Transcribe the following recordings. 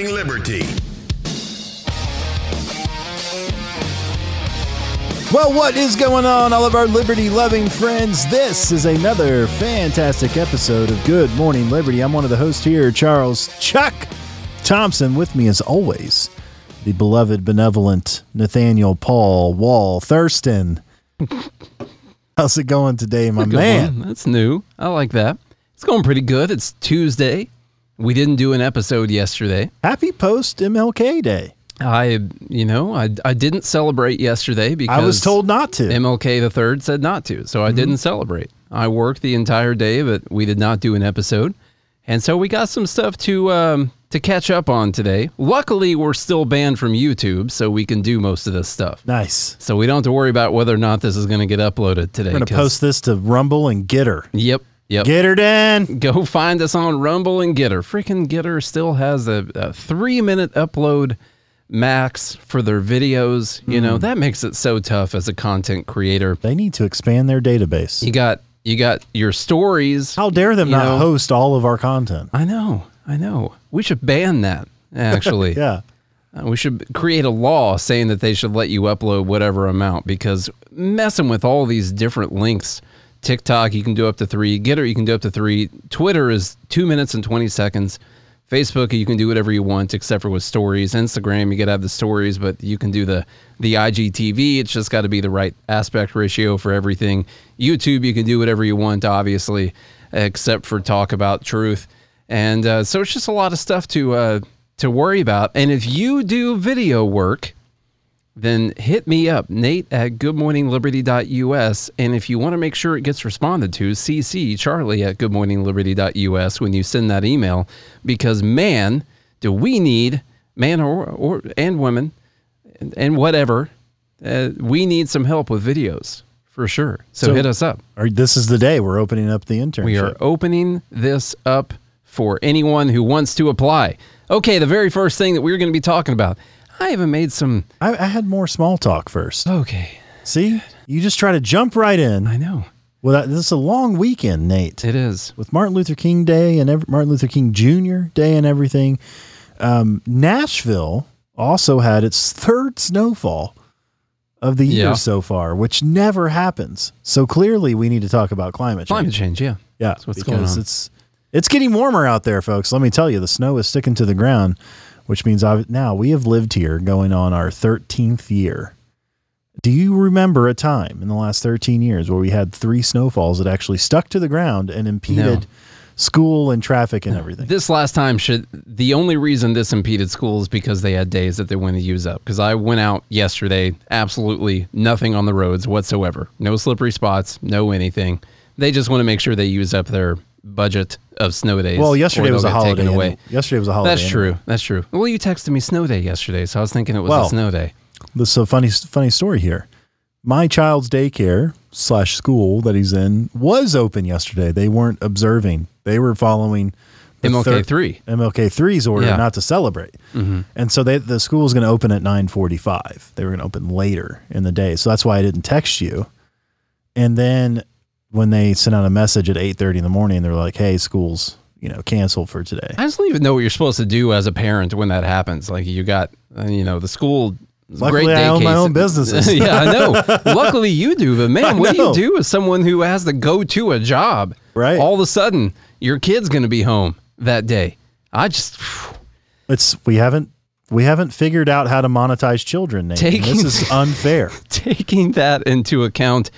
Morning Liberty. Well, what is going on, all of our liberty loving friends? This is another fantastic episode of Good Morning Liberty. I'm one of the hosts here, Charles Chuck Thompson. With me, as always, the beloved, benevolent Nathaniel Paul Wall Thurston. How's it going today, my man? one. That's new. I like that. It's going pretty good. It's Tuesday. We didn't do an episode yesterday. Happy post MLK Day. I, you know, I, I didn't celebrate yesterday because I was told not to. MLK the third said not to, so I didn't celebrate. I worked the entire day, but we did not do an episode, and so we got some stuff to um, to catch up on today. Luckily, we're still banned from YouTube, so we can do most of this stuff. nice. So we don't have to worry about whether or not this is going to get uploaded today. We're going to post this to Rumble and Gettr. Yep. Yep. Gettr, Dan. go find us on Rumble and Gettr. Freaking Gettr still has a, a three minute upload max for their videos. You Hmm. know that makes it so tough as a content creator. They need to expand their database. You got you got your stories. How dare them not know. host all of our content? I know, I know. We should ban that. Actually, Yeah. Uh, we should create a law saying that they should let you upload whatever amount because messing with all these different links. TikTok, you can do up to three. Gettr, you can do up to three. Twitter is two minutes and 20 seconds. Facebook, you can do whatever you want except for with stories. Instagram, you got to have the stories, but you can do the, the IGTV. It's just got to be the right aspect ratio for everything. YouTube, you can do whatever you want, obviously, except for talk about truth. And uh, so it's just a lot of stuff to uh, to worry about. And if you do video work, then hit me up, Nate at goodmorningliberty.us. And if you want to make sure it gets responded to, CC Charlie at goodmorningliberty.us when you send that email, because man, do we need man or, or and women and, and whatever, uh, we need some help with videos for sure. So, So- hit us up. Or this is the day we're opening up the internship. We are opening this up for anyone who wants to apply. Okay, the very first thing that we're going to be talking about. I even made some. I, I had more small talk first. Okay, See, you just try to jump right in. I know Well, that, this is a long weekend, Nate, it is. with Martin Luther King Day and ev- Martin Luther King Jr. Day and everything. Um, Nashville also had its third snowfall of the year Yeah. so far, which never happens. So clearly, we need to talk about climate change. Climate change, yeah. Yeah, That's what's because going on. it's it's getting warmer out there, folks. Let me tell you, the snow is sticking to the ground, which means I've, now we have lived here going on our 13th year. Do you remember a time in the last 13 years where we had three snowfalls that actually stuck to the ground and impeded No. school and traffic and everything? This last time should the only reason this impeded school is because they had days that they wanted to use up. Because I went out yesterday, absolutely nothing on the roads whatsoever. No slippery spots, no anything. They just want to make sure they use up their budget of snow days. well, yesterday was a holiday. away. Yesterday was a holiday. That's anyway. true. That's true. Well, you texted me snow day yesterday, so I was thinking it was Well, a snow day. This is a funny, funny story here. My child's daycare slash school that he's in was open yesterday. They weren't observing. They were following the MLK third- three. MLK 3's order Yeah. Mm-hmm. not to celebrate. And so they, the school was going to open at 945. They were going to open later in the day. So that's why I didn't text you. And then when they sent out a message at 8:30 in the morning, they're like, "Hey, school's, you know, canceled for today." I just don't even know what you're supposed to do as a parent when that happens. Like you got, uh, you know, the school. Luckily, great I own my own businesses. yeah, I know. Luckily, you do. But man, what do you do as someone who has to go to a job? Right. All of a sudden, your kid's going to be home that day. I just It's we haven't we haven't figured out how to monetize children. Taking- this is unfair. taking that into account.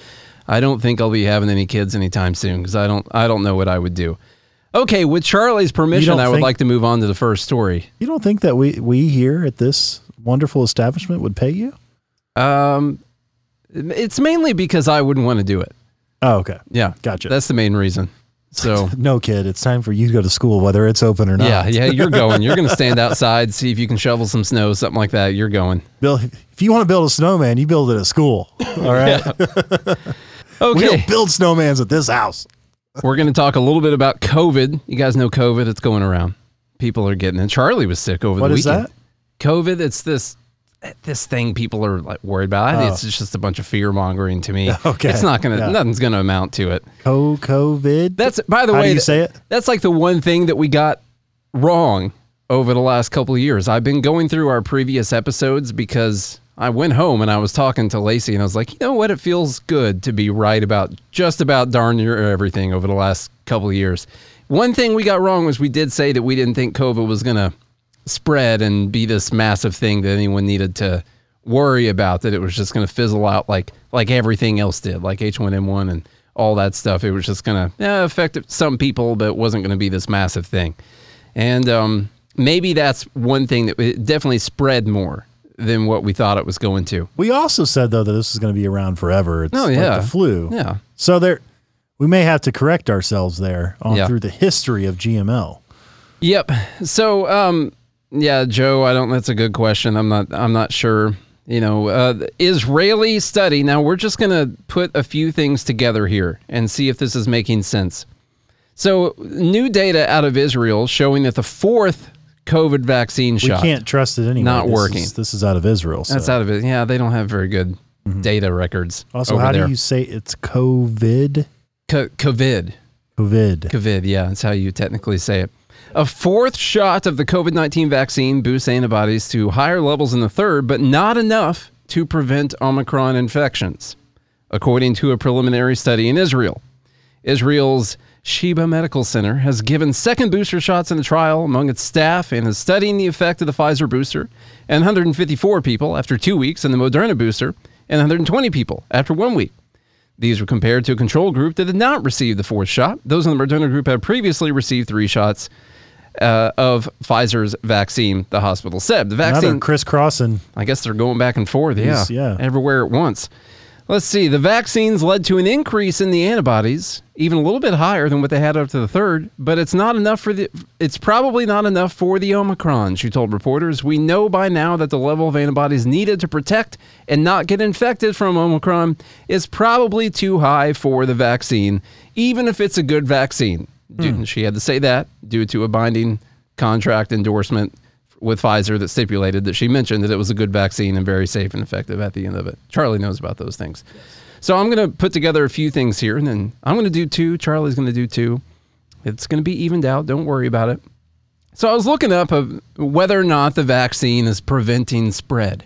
I don't think I'll be having any kids anytime soon because I don't. I don't know what I would do. Okay, with Charlie's permission, I would think- like to move on to the first story. You don't think that we we here at this wonderful establishment would pay you? Um, it's mainly because I wouldn't want to do it. Oh, okay. Yeah, Gotcha. That's the main reason. So No, kid, it's time for you to go to school, whether it's open or not. yeah, yeah, you're going. You're going to stand outside, see if you can shovel some snow, something like that. You're going. Bill, if you want to build a snowman, you build it at school. All right. We Okay, don't build snowmans at this house. we're going to talk a little bit about COVID. You guys know COVID; it's going around. People are getting it. Charlie was sick over What the is weekend. that? COVID. It's this this thing people are like worried about. I think Oh. It's just a bunch of fear mongering to me. Okay, it's not gonna. yeah. Nothing's gonna amount to it. Co COVID. That's by the How way. do you say it? That's like the one thing that we got wrong over the last couple of years. I've been going through our previous episodes because I went home and I was talking to Lacey and I was like, you know what? It feels good to be right about just about darn near everything over the last couple of years. One thing we got wrong was we did say that we didn't think COVID was going to spread and be this massive thing that anyone needed to worry about that it was just going to fizzle out like like everything else did like H1N1 and all that stuff it was just going to yeah, affect some people but it wasn't going to be this massive thing and um, maybe that's one thing that it definitely spread more than what we thought it was going to we also said though that this is going to be around forever. It's Oh, like yeah. the flu. yeah So there, we may have to correct ourselves there on Yeah. through the history of GML. Yep. So, um, yeah, Joe, I don't. That's a good question. I'm not. I'm not sure. You know, uh, Israeli study. Now we're just gonna put a few things together here and see if this is making sense. So, new data out of Israel showing that the fourth COVID vaccine We shot. can't trust it anyway. Not This working. Is, this is out of Israel. So. That's out of it. Yeah, they don't have very good mm-hmm. data records. also, over how there. do you say it's COVID? Co- COVID. COVID. COVID, yeah, that's how you technically say it. A fourth shot of the COVID 19 vaccine boosts antibodies to higher levels than the third, but not enough to prevent Omicron infections, according to a preliminary study in Israel. Israel's Sheba Medical Center has given second booster shots in the trial among its staff and is studying the effect of the Pfizer booster and 154 people after two weeks and the Moderna booster and 120 people after one week. These were compared to a control group that did not receive the fourth shot. Those in the Moderna group had previously received three shots uh, of Pfizer's vaccine, the hospital said. The Another vaccine, crisscrossing. I guess they're going back and forth, yeah, yeah. everywhere at once. Let's see. The vaccines led to an increase in the antibodies, even a little bit higher than what they had up to the third, but it's not enough for the. It's probably not enough for the Omicron. She told reporters, "We know by now that the level of antibodies needed to protect and not get infected from Omicron is probably too high for the vaccine, even if it's a good vaccine." Hmm. Due- She had to say that due to a binding contract endorsement with Pfizer that stipulated that she mentioned that it was a good vaccine and very safe and effective at the end of it. Charlie knows about those things. So I'm going to put together a few things here and then I'm going to do two. Charlie's going to do two. It's going to be evened out. Don't worry about it. So I was looking up whether or not the vaccine is preventing spread.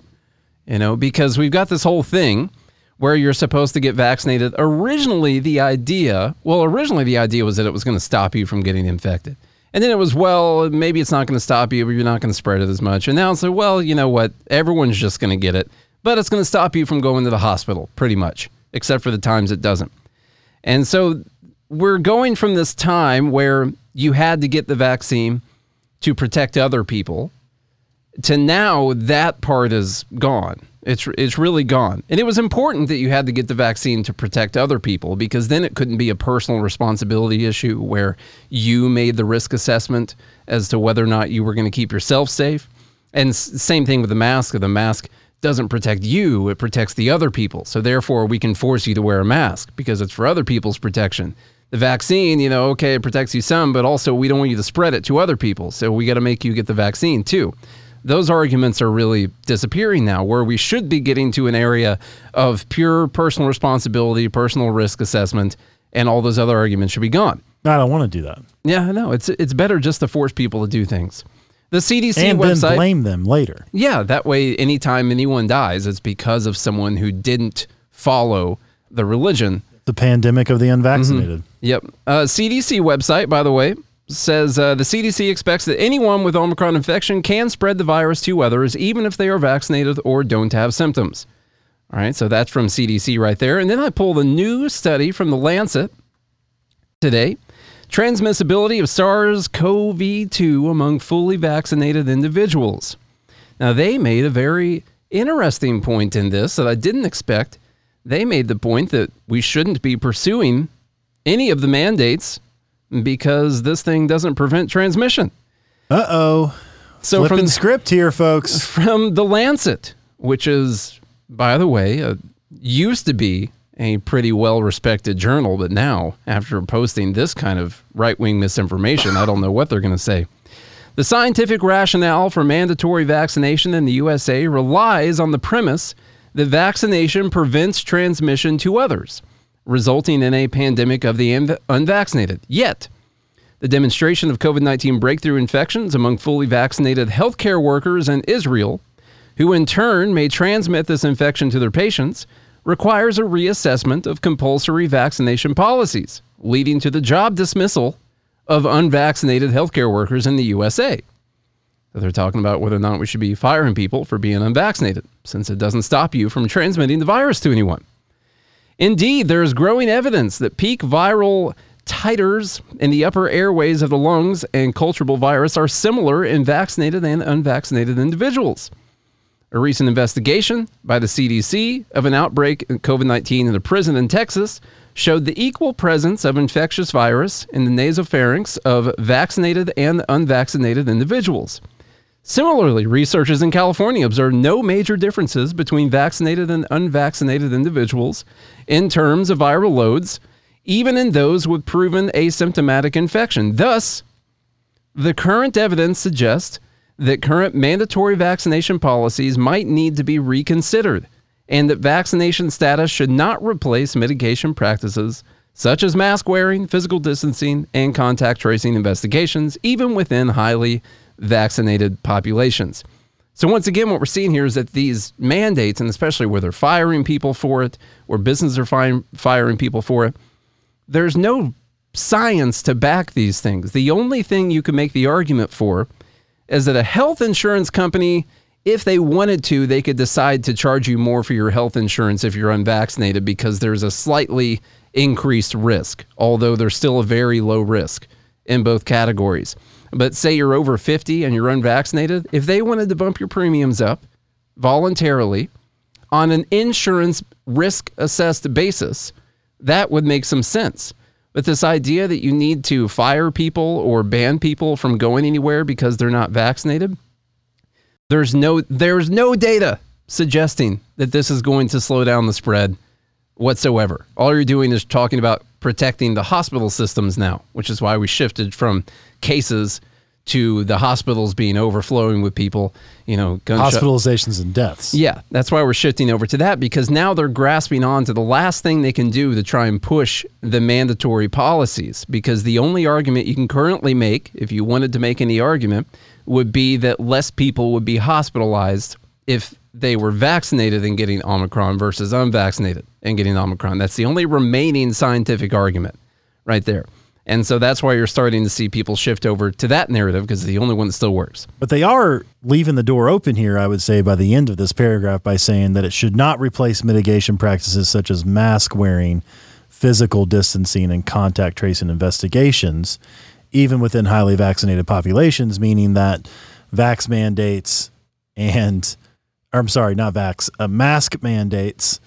You know, because we've got this whole thing where you're supposed to get vaccinated. Originally, the idea, well, originally the idea was that it was going to stop you from getting infected. And then it was, well, maybe it's not going to stop you, but you're not going to spread it as much. And now it's like, well, you know what? Everyone's just going to get it, but it's going to stop you from going to the hospital, pretty much, except for the times it doesn't. And so we're going from this time where you had to get the vaccine to protect other people to now that part is gone. It's it's really gone. And it was important that you had to get the vaccine to protect other people because then it couldn't be a personal responsibility issue where you made the risk assessment as to whether or not you were going to keep yourself safe. And s- same thing with the mask. The mask doesn't protect you, it protects the other people. So therefore we can force you to wear a mask because it's for other people's protection. The vaccine, you know, okay, it protects you some, but also we don't want you to spread it to other people. So we got to make you get the vaccine too those arguments are really disappearing now, where we should be getting to an area of pure personal responsibility, personal risk assessment, and all those other arguments should be gone. I don't want to do that. Yeah, no, it's it's better just to force people to do things. The CDC and website, then blame them later. yeah, that way, anytime anyone dies, it's because of someone who didn't follow the religion. The pandemic of the unvaccinated. Yep. Uh, CDC website, by the way, says uh, the CDC expects that anyone with Omicron infection can spread the virus to others, even if they are vaccinated or don't have symptoms. All right, so that's from CDC right there. And then I pull the new study from the Lancet today transmissibility of SARS CoV 2 among fully vaccinated individuals. Now, they made a very interesting point in this that I didn't expect. they made the point that we shouldn't be pursuing any of the mandates because this thing doesn't prevent transmission. Uh oh. So Flipping from script here, folks. from the Lancet, which is, by the way, uh, used to be a pretty well respected journal, but now, after posting this kind of right wing misinformation, I don't know what they're going to say. The scientific rationale for mandatory vaccination in the USA relies on the premise that vaccination prevents transmission to others, resulting in a pandemic of the unv- unvaccinated. Yet, the demonstration of COVID 19 breakthrough infections among fully vaccinated healthcare workers in Israel, who in turn may transmit this infection to their patients, requires a reassessment of compulsory vaccination policies, leading to the job dismissal of unvaccinated healthcare workers in the USA. So they're talking about whether or not we should be firing people for being unvaccinated, since it doesn't stop you from transmitting the virus to anyone. Indeed, there is growing evidence that peak viral titers in the upper airways of the lungs and culturable virus are similar in vaccinated and unvaccinated individuals. A recent investigation by the CDC of an outbreak of COVID 19 in a prison in Texas showed the equal presence of infectious virus in the nasopharynx of vaccinated and unvaccinated individuals. Similarly, researchers in California observed no major differences between vaccinated and unvaccinated individuals in terms of viral loads, even in those with proven asymptomatic infection. Thus, the current evidence suggests that current mandatory vaccination policies might need to be reconsidered and that vaccination status should not replace mitigation practices such as mask wearing, physical distancing, and contact tracing investigations, even within highly vaccinated populations. So, once again, what we're seeing here is that these mandates, and especially where they're firing people for it, where businesses are fi- firing people for it, there's no science to back these things. The only thing you can make the argument for is that a health insurance company, if they wanted to, they could decide to charge you more for your health insurance if you're unvaccinated because there's a slightly increased risk, although there's still a very low risk in both categories. But say you're over 50 and you're unvaccinated, if they wanted to bump your premiums up voluntarily on an insurance risk assessed basis, that would make some sense. But this idea that you need to fire people or ban people from going anywhere because they're not vaccinated, there's no there's no data suggesting that this is going to slow down the spread whatsoever. All you're doing is talking about protecting the hospital systems now, which is why we shifted from cases to the hospitals being overflowing with people, you know, gunshot Hospitalizations and deaths. yeah, that's why we're shifting over to that because now they're grasping on to the last thing they can do to try and push the mandatory policies. Because the only argument you can currently make, if you wanted to make any argument, would be that less people would be hospitalized if they were vaccinated and getting Omicron versus unvaccinated and getting Omicron. That's the only remaining scientific argument right there. And so that's why you're starting to see people shift over to that narrative because it's the only one that still works. But they are leaving the door open here, I would say, by the end of this paragraph by saying that it should not replace mitigation practices such as mask wearing, physical distancing, and contact tracing investigations, even within highly vaccinated populations, meaning that vax mandates and, I'm sorry, not vax, uh, mask mandates,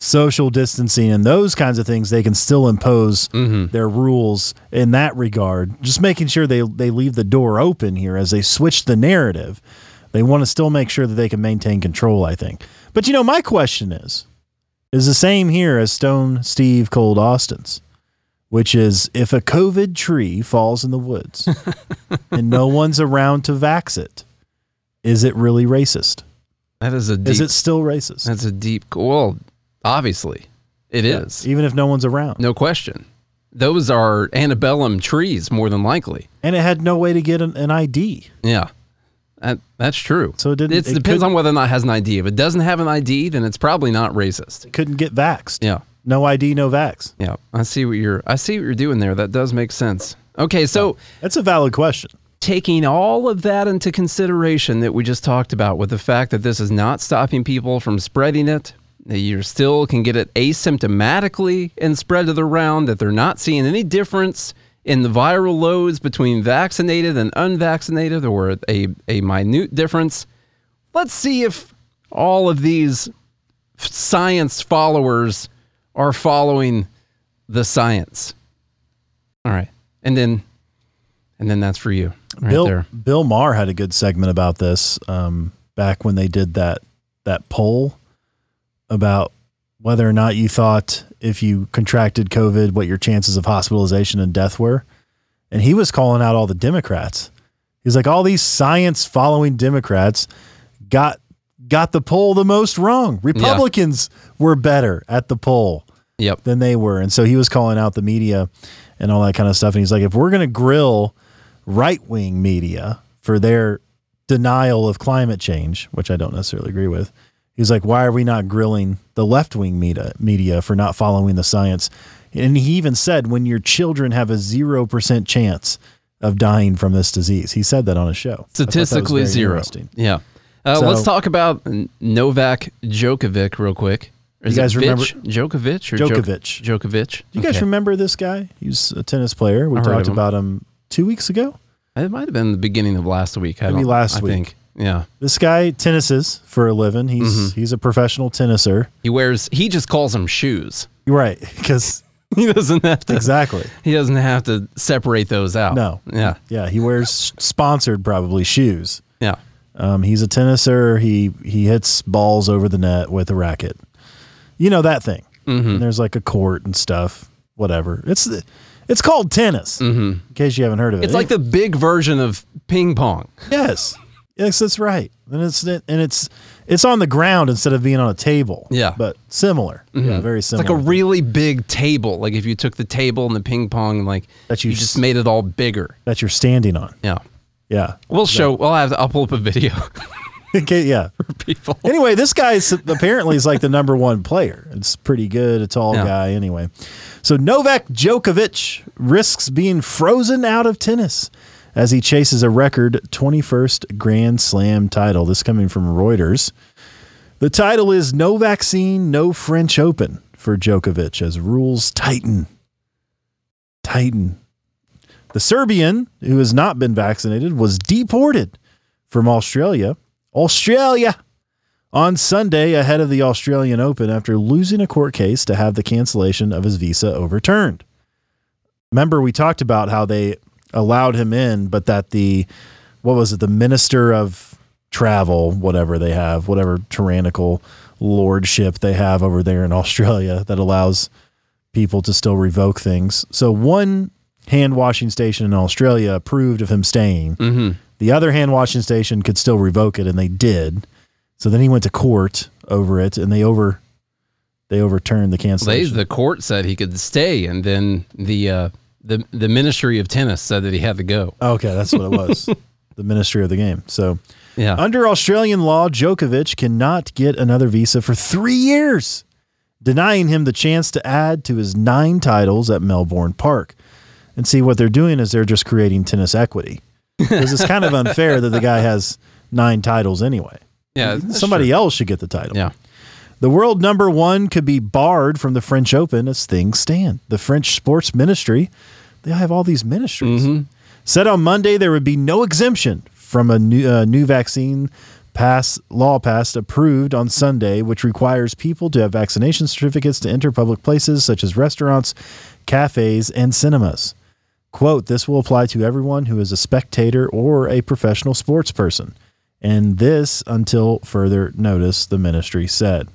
social distancing, and those kinds of things, they can still impose mm-hmm. their rules in that regard. Just making sure they, they leave the door open here as they switch the narrative. They want to still make sure that they can maintain control, I think. But you know, my question is, is the same here as Stone Steve Cold Austin's, which is if a COVID tree falls in the woods and no one's around to vax it, is it really racist? That is a deep, Is it still racist? that's a deep well, obviously it is. Even if no one's around. No question. Those are antebellum trees more than likely. And it had no way to get an, an ID. Yeah. That, that's true. So it didn't- It depends on whether or not it has an ID. If it doesn't have an ID, then it's probably not racist. It Couldn't get vaxxed. Yeah. No ID, no vax. Yeah. I see what you're I see what you're doing there. That does make sense. Okay, so That's a valid question. taking all of that into consideration that we just talked about with the fact that this is not stopping people from spreading it, you still can get it asymptomatically and spread it around, that they're not seeing any difference in the viral loads between vaccinated and unvaccinated or a, a minute difference. Let's see if all of these science followers are following the science. All right. And then and then that's for you right Bill there. Bill Maher had a good segment about this um, back when they did that that poll about whether or not you thought if you contracted COVID, what your chances of hospitalization and death were, and he was calling out all the Democrats. He's like, all these science following Democrats got got the poll the most wrong. Republicans were better at the poll Yep. than they were. And so he was calling out the media and all that kind of stuff. And he's like, if we're going to grill right wing media for their denial of climate change, which I don't necessarily agree with, he's like, why are we not grilling the left wing media, media for not following the science? And he even said, when your children have a 0% chance of dying from this disease, he said that on a show. I thought that was Statistically zero. Yeah. Uh, So- let's talk about Novak Djokovic real quick. Is You guys remember- Djokovic or Djok- Djokovic. Djokovic. Do you guys Okay. remember this guy? He's a tennis player. We I talked him. about him two weeks ago. It might have been the beginning of last week. I Maybe last I week. Think. Yeah. This guy tennises for a living. He's Mm-hmm. he's a professional tenniser. He wears. He just calls them shoes. Right, because He doesn't have to. exactly. He doesn't have to separate those out. No. Yeah. Yeah, he wears sponsored probably shoes. Yeah. Um, he's a tenniser. He he hits balls over the net with a racket. You know that thing. Mm-hmm. And there's like a court and stuff. Whatever. It's the, it's called tennis. In case you haven't heard of it, Mm-hmm. It's like the big version of ping pong. yes, yes, that's right. And it's and it's it's on the ground instead of being on a table. Yeah. but similar. Mm-hmm. Yeah, very It's similar. like a really big table. Like if you took the table and the ping pong and like That you you just made it all bigger. that you're standing on. Yeah. Yeah. We'll show. We'll have. I'll pull up a video Okay, yeah. for people. Anyway, this guy is apparently is like the number one player. It's pretty good. A tall Yeah. guy. Anyway, so Novak Djokovic risks being frozen out of tennis as he chases a record 21st Grand Slam title. This coming from Reuters. The title is No Vaccine, No French Open for Djokovic as rules tighten. Tighten. The Serbian, who has not been vaccinated, was deported from Australia. Australia on Sunday ahead of the Australian Open after losing a court case to have the cancellation of his visa overturned. Remember, we talked about how they allowed him in, but that the, what was it, the minister of travel, whatever they have, whatever tyrannical lordship they have over there in Australia that allows people to still revoke things. So one hand washing station in Australia approved of him staying. Mm-hmm. The other hand washing station could still revoke it, and they did. So then he went to court over it, and they over they overturned the They, cancellation. the court said he could stay, and then the uh, the the Ministry of Tennis said that he had to go. okay, that's what it was. the Ministry of the Game. So Yeah. under Australian law, Djokovic cannot get another visa for three years, denying him the chance to add to his nine titles at Melbourne Park. And see what they're doing is they're just creating tennis equity because it's kind of unfair that the guy has nine titles anyway. yeah. Somebody true. else should get the title. Yeah. The world number one could be barred from the French Open as things stand. The French Sports Ministry, they have all these ministries, said on Monday there would be no exemption from a new, uh, new vaccine pass law passed approved on Sunday, which requires people to have vaccination certificates to enter public places such as restaurants, cafes, and cinemas. Quote, this will apply to everyone who is a spectator or a professional sports person. And this until further notice, the ministry said.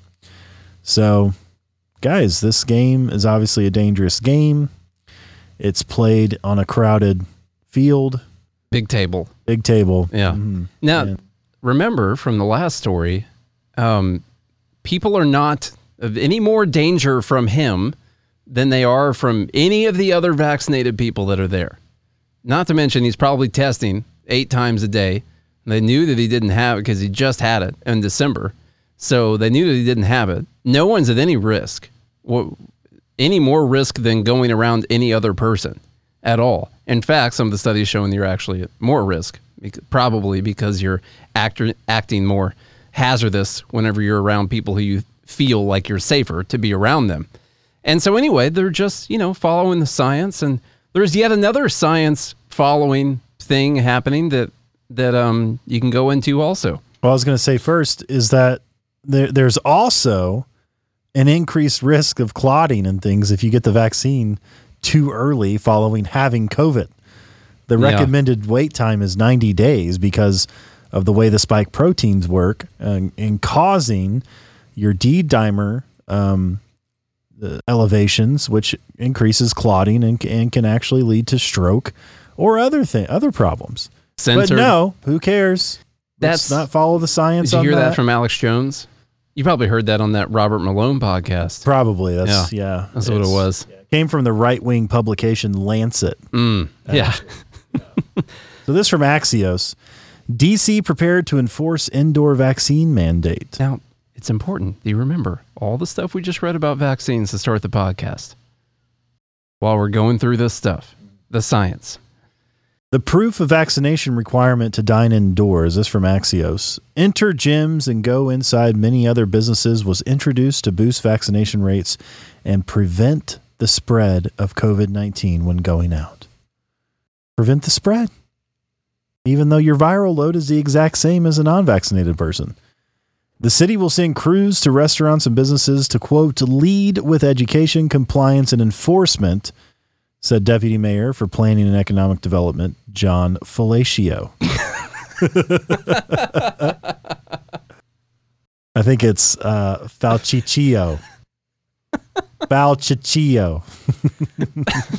So, guys, this game is obviously a dangerous game. It's played on a crowded field, Big table. big table. Yeah. Now, Yeah. remember from the last story, um, people are not of any more danger from him than they are from any of the other vaccinated people that are there. Not to mention, he's probably testing eight times a day. They knew that he didn't have it because he just had it in December. So they knew that he didn't have it. No one's at any risk, any more risk than going around any other person at all. In fact, some of the studies showing you're actually at more risk, probably because you're acting more hazardous whenever you're around people who you feel like you're safer to be around them. And so, anyway, they're just, you know, following the science. And there's yet another science following thing happening that, that um, you can go into also. Well, I was going to say first is that there, there's also an increased risk of clotting and things if you get the vaccine too early following having COVID. The Yeah. recommended wait time is 90 days because of the way the spike proteins work and, and causing your D dimer um, uh, elevations, which increases clotting and, and can actually lead to stroke or other thing, other problems. Censored. But no, who cares? Let's That's- not follow the science Did you hear that. that. from Alex Jones? You probably heard that on that Robert Malone podcast. Probably that's yeah. That's what it was. Came from the right wing publication Lancet. Mm, yeah. So this from Axios. DC prepared to enforce indoor vaccine mandate. Now, it's important. Do you remember all the stuff we just read about vaccines to start the podcast? While we're going through this stuff, the science. The proof of vaccination requirement to dine indoors, this from Axios. Enter gyms and go inside many other businesses was introduced to boost vaccination rates and prevent the spread of COVID 19 when going out. Prevent the spread. Even though your viral load is the exact same as a non vaccinated person. The city will send crews to restaurants and businesses to, quote, lead with education, compliance, and enforcement said Deputy Mayor for Planning and Economic Development, John Falatio. I think it's uh, Falchiccio. Falchiccio.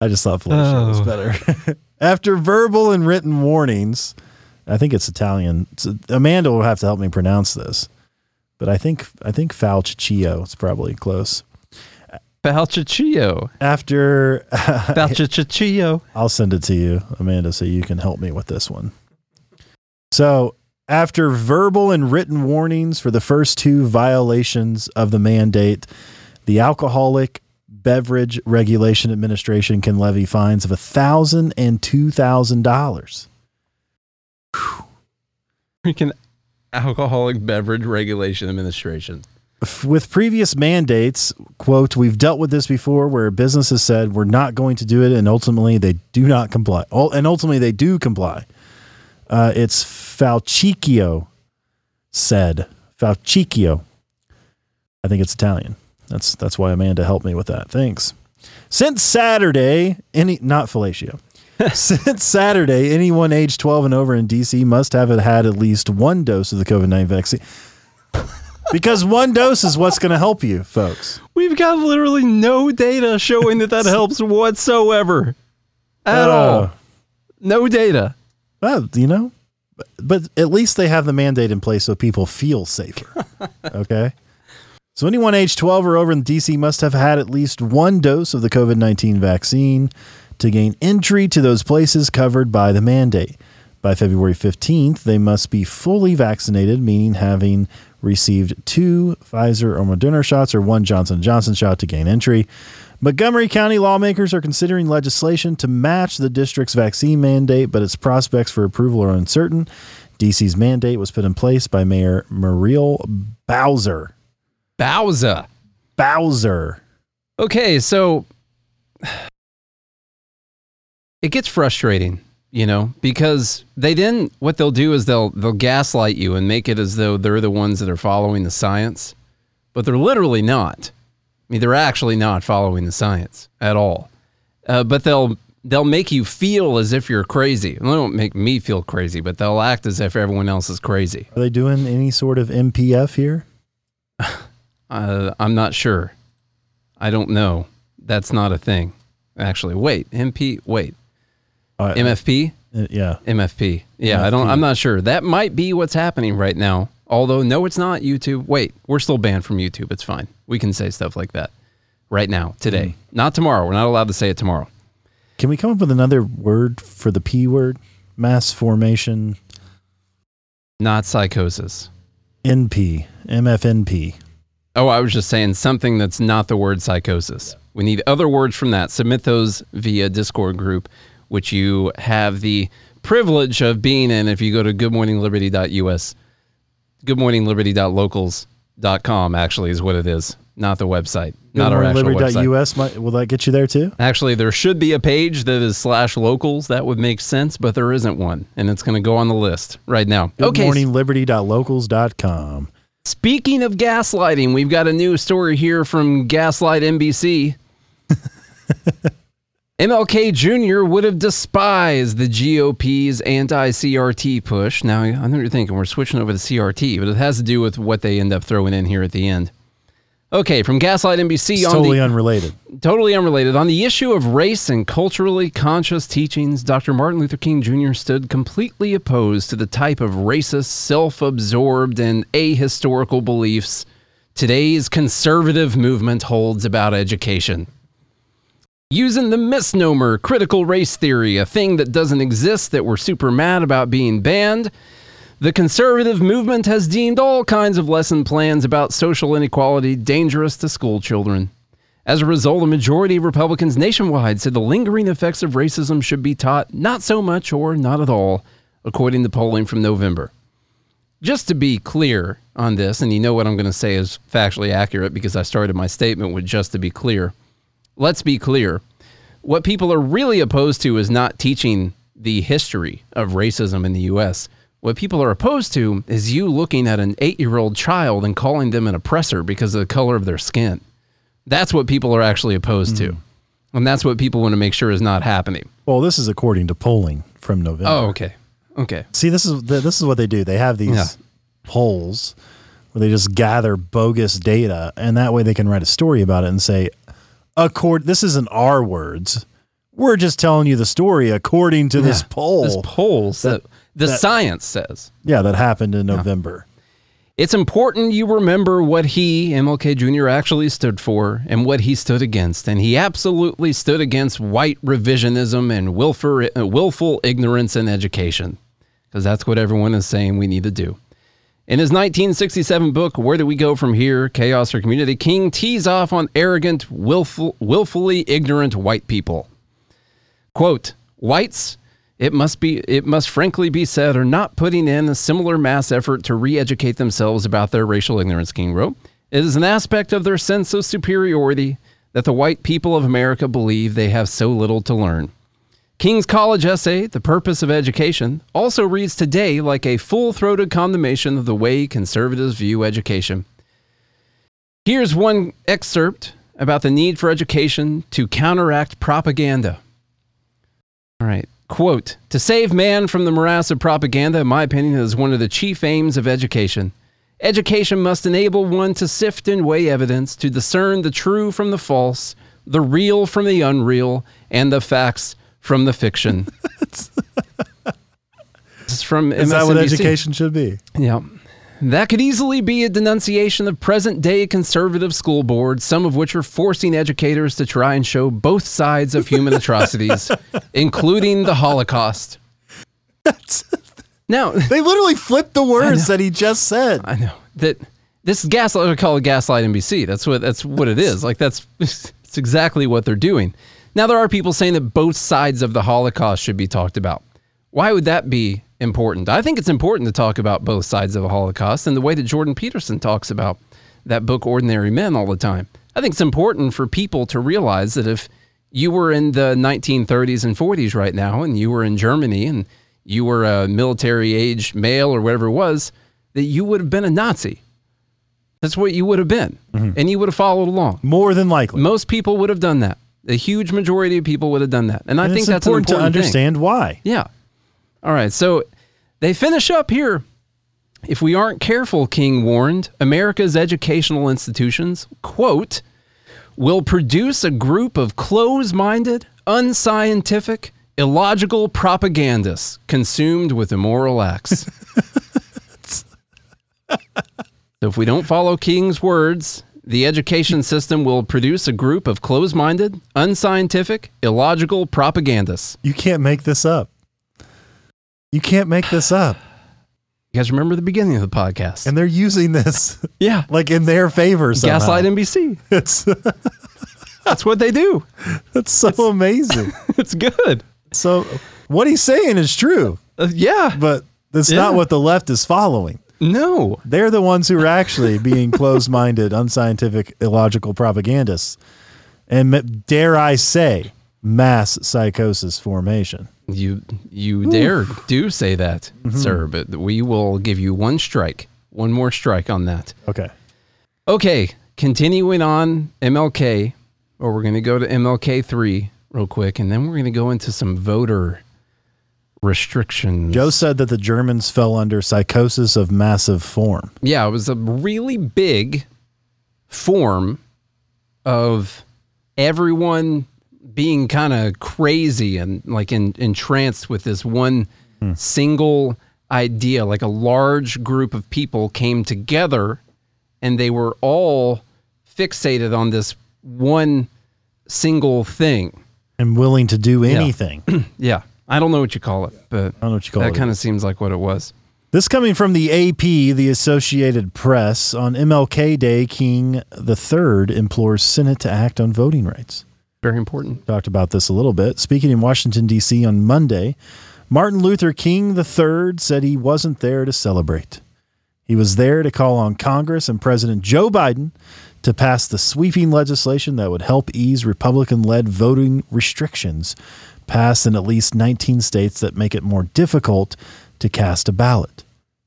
I just thought Falatio was Oh. better. After verbal and written warnings, I think it's Italian. So Amanda will have to help me pronounce this, but I think I think Falchiccio is probably close. Balchachio. After Balchachio. I'll send it to you, Amanda, so you can help me with this one. So, after verbal and written warnings for the first two violations of the mandate, the Alcoholic Beverage Regulation Administration can levy fines of $1,000 and $2,000. Freaking Alcoholic Beverage Regulation Administration. With previous mandates, quote, we've dealt with this before where businesses said we're not going to do it and ultimately they do not comply. And ultimately they do comply. Uh, it's Falcicchio said. Falcicchio. I think it's Italian. That's that's why Amanda helped me with that. Thanks. Since Saturday, any not fellatio. Since Saturday, anyone aged 12 and over in DC must have had at least one dose of the COVID 19 vaccine. Because one dose is what's going to help you, folks. We've got literally no data showing that that helps whatsoever. At Uh, all. No data. Well, you know, but, but at least they have the mandate in place so people feel safer. okay. So anyone aged 12 or over in DC must have had at least one dose of the COVID 19 vaccine to gain entry to those places covered by the mandate. By February 15th, they must be fully vaccinated, meaning having received two Pfizer or Moderna shots or one Johnson Johnson shot to gain entry. Montgomery County lawmakers are considering legislation to match the district's vaccine mandate, but its prospects for approval are uncertain. DC's mandate was put in place by Mayor Muriel Bowser. Bowser. Bowser. Okay, so it gets frustrating, you know, because they then what they'll do is they'll they'll gaslight you and make it as though they're the ones that are following the science, but they're literally not. I mean, they're actually not following the science at all. Uh, but they'll they'll make you feel as if you're crazy. They don't make me feel crazy, but they'll act as if everyone else is crazy. Are they doing any sort of MPF here? Uh, I'm not sure. I don't know. That's not a thing. Actually, wait. MP. Wait. Uh, MFP. uh, yeah. MFP. Yeah, I don't. I'm not sure. That might be what's happening right now. Although, no, it's not YouTube. Wait, we're still banned from YouTube. It's fine. We can say stuff like that right now, today, not tomorrow. We're not allowed to say it tomorrow. Can we come up with another word for the P word? Mass formation, Not psychosis. NP, MFNP. Oh, I was just saying something that's not the word psychosis. We need other words from that. Submit those via Discord group, which you have the privilege of being in if you go to goodmorningliberty.us. Goodmorningliberty.locals.com actually is what it is, not the website, not our actual website. Might, will that get you there too? Actually, there should be a page that is slash locals. That would make sense, but there isn't one, and it's going to go on the list right now. Good okay, morning, Speaking of gaslighting, we've got a new story here from Gaslight NBC. MLK Jr. would have despised the GOP's anti CRT push. Now, I know you're thinking we're switching over to CRT, but it has to do with what they end up throwing in here at the end. Okay, from Gaslight NBC It's on totally the, unrelated. totally unrelated. On the issue of race and culturally conscious teachings, Dr. Martin Luther King Jr. stood completely opposed to the type of racist, self absorbed, and ahistorical beliefs today's conservative movement holds about education. Using the misnomer critical race theory, a thing that doesn't exist that we're super mad about being banned, the conservative movement has deemed all kinds of lesson plans about social inequality dangerous to school children. As a result, a majority of Republicans nationwide said the lingering effects of racism should be taught not so much or not at all, according to polling from November. Just to be clear on this, and you know what I'm going to say is factually accurate because I started my statement with just to be clear. Let's be clear. What people are really opposed to is not teaching the history of racism in the U.S. What people are opposed to is you looking at an eight year old child and calling them an oppressor because of the color of their skin. That's what people are actually opposed to. Mm. And that's what people want to make sure is not happening. Well, this is according to polling from November. Oh, okay. Okay. See, this is this is what they do. They have these Yeah. polls where they just gather bogus data, and that way they can write a story about it and say, "Accord, this isn't our words. We're just telling you the story according to this poll." This poll that, the that- science says. yeah, that happened in November. It's important you remember what he, MLK Jr., actually stood for and what he stood against. And he absolutely stood against white revisionism and willful, willful ignorance in education, because that's what everyone is saying we need to do. In his 1967 book, Where Do We Go From Here? Chaos or Community, King tees off on arrogant, willful, willfully ignorant white people. Quote, whites, it must be it must frankly be said, are not putting in a similar mass effort to re-educate themselves about their racial ignorance, King wrote. It is an aspect of their sense of superiority that the white people of America believe they have so little to learn. King's college essay, The Purpose of Education, also reads today like a full throated condemnation of the way conservatives view education. Here's one excerpt about the need for education to counteract propaganda. All right. Quote To save man from the morass of propaganda, in my opinion, is one of the chief aims of education. Education must enable one to sift and weigh evidence, to discern the true from the false, the real from the unreal, and the facts from the fiction. this is from Is that what education should be? Yeah. That could easily be a denunciation of present day conservative school boards, some of which are forcing educators to try and show both sides of human atrocities, including the Holocaust. That's, Now, They literally flipped the words that he just said. I know that this is gaslight. I call it gaslight NBC. That's what that's what it is. Like that's it's exactly what they're doing. Now there are people saying that both sides of the Holocaust should be talked about. Why would that be important? I think it's important to talk about both sides of the Holocaust and the way that Jordan Peterson talks about that book Ordinary Men all the time. I think it's important for people to realize that if you were in the 1930s and 40s right now and you were in Germany and you were a military age male or whatever it was, that you would have been a Nazi. That's what you would have been. Mm-hmm. And you would have followed along. More than likely. Most people would have done that. A huge majority of people would have done that. And I think that's important, an important to thing. understand why. Yeah. All right. So they finish up here. If we aren't careful, King warned, America's educational institutions, quote, will produce a group of close minded, unscientific, illogical propagandists consumed with immoral acts. so if we don't follow King's words, the education system will produce a group of close minded, unscientific, illogical propagandists. You can't make this up. You can't make this up. You guys remember the beginning of the podcast? And they're using this yeah. like in their favor somehow. Gaslight NBC. It's That's what they do. that's so amazing. It's good. So what he's saying is true, Uh, yeah. but that's Yeah. not what the left is following. No. They're the ones who are actually being closed-minded, unscientific, illogical propagandists, and dare I say, mass psychosis formation. You you dare do say that, Mm-hmm. sir, but we will give you one strike. One more strike on that. Okay. Okay, continuing on MLK, or we're going to go to MLK 3 real quick, and then we're going to go into some voter restrictions. Joe said that the Germans fell under psychosis of massive form. Yeah, it was a really big form of everyone being kind of crazy and like in, entranced with this one hmm. single idea. Like a large group of people came together and they were all fixated on this one single thing. and willing to do anything. I Yeah. I don't know what you call it, but I don't know what you call that it. kind of seems like what it was. This coming from the AP, the Associated Press. On MLK Day, King III implores Senate to act on voting rights. Very important. Talked about this a little bit. Speaking in Washington, D.C. on Monday, Martin Luther King III said he wasn't there to celebrate. He was there to call on Congress and President Joe Biden to pass the sweeping legislation that would help ease Republican led voting restrictions passed in at least 19 states that make it more difficult to cast a ballot.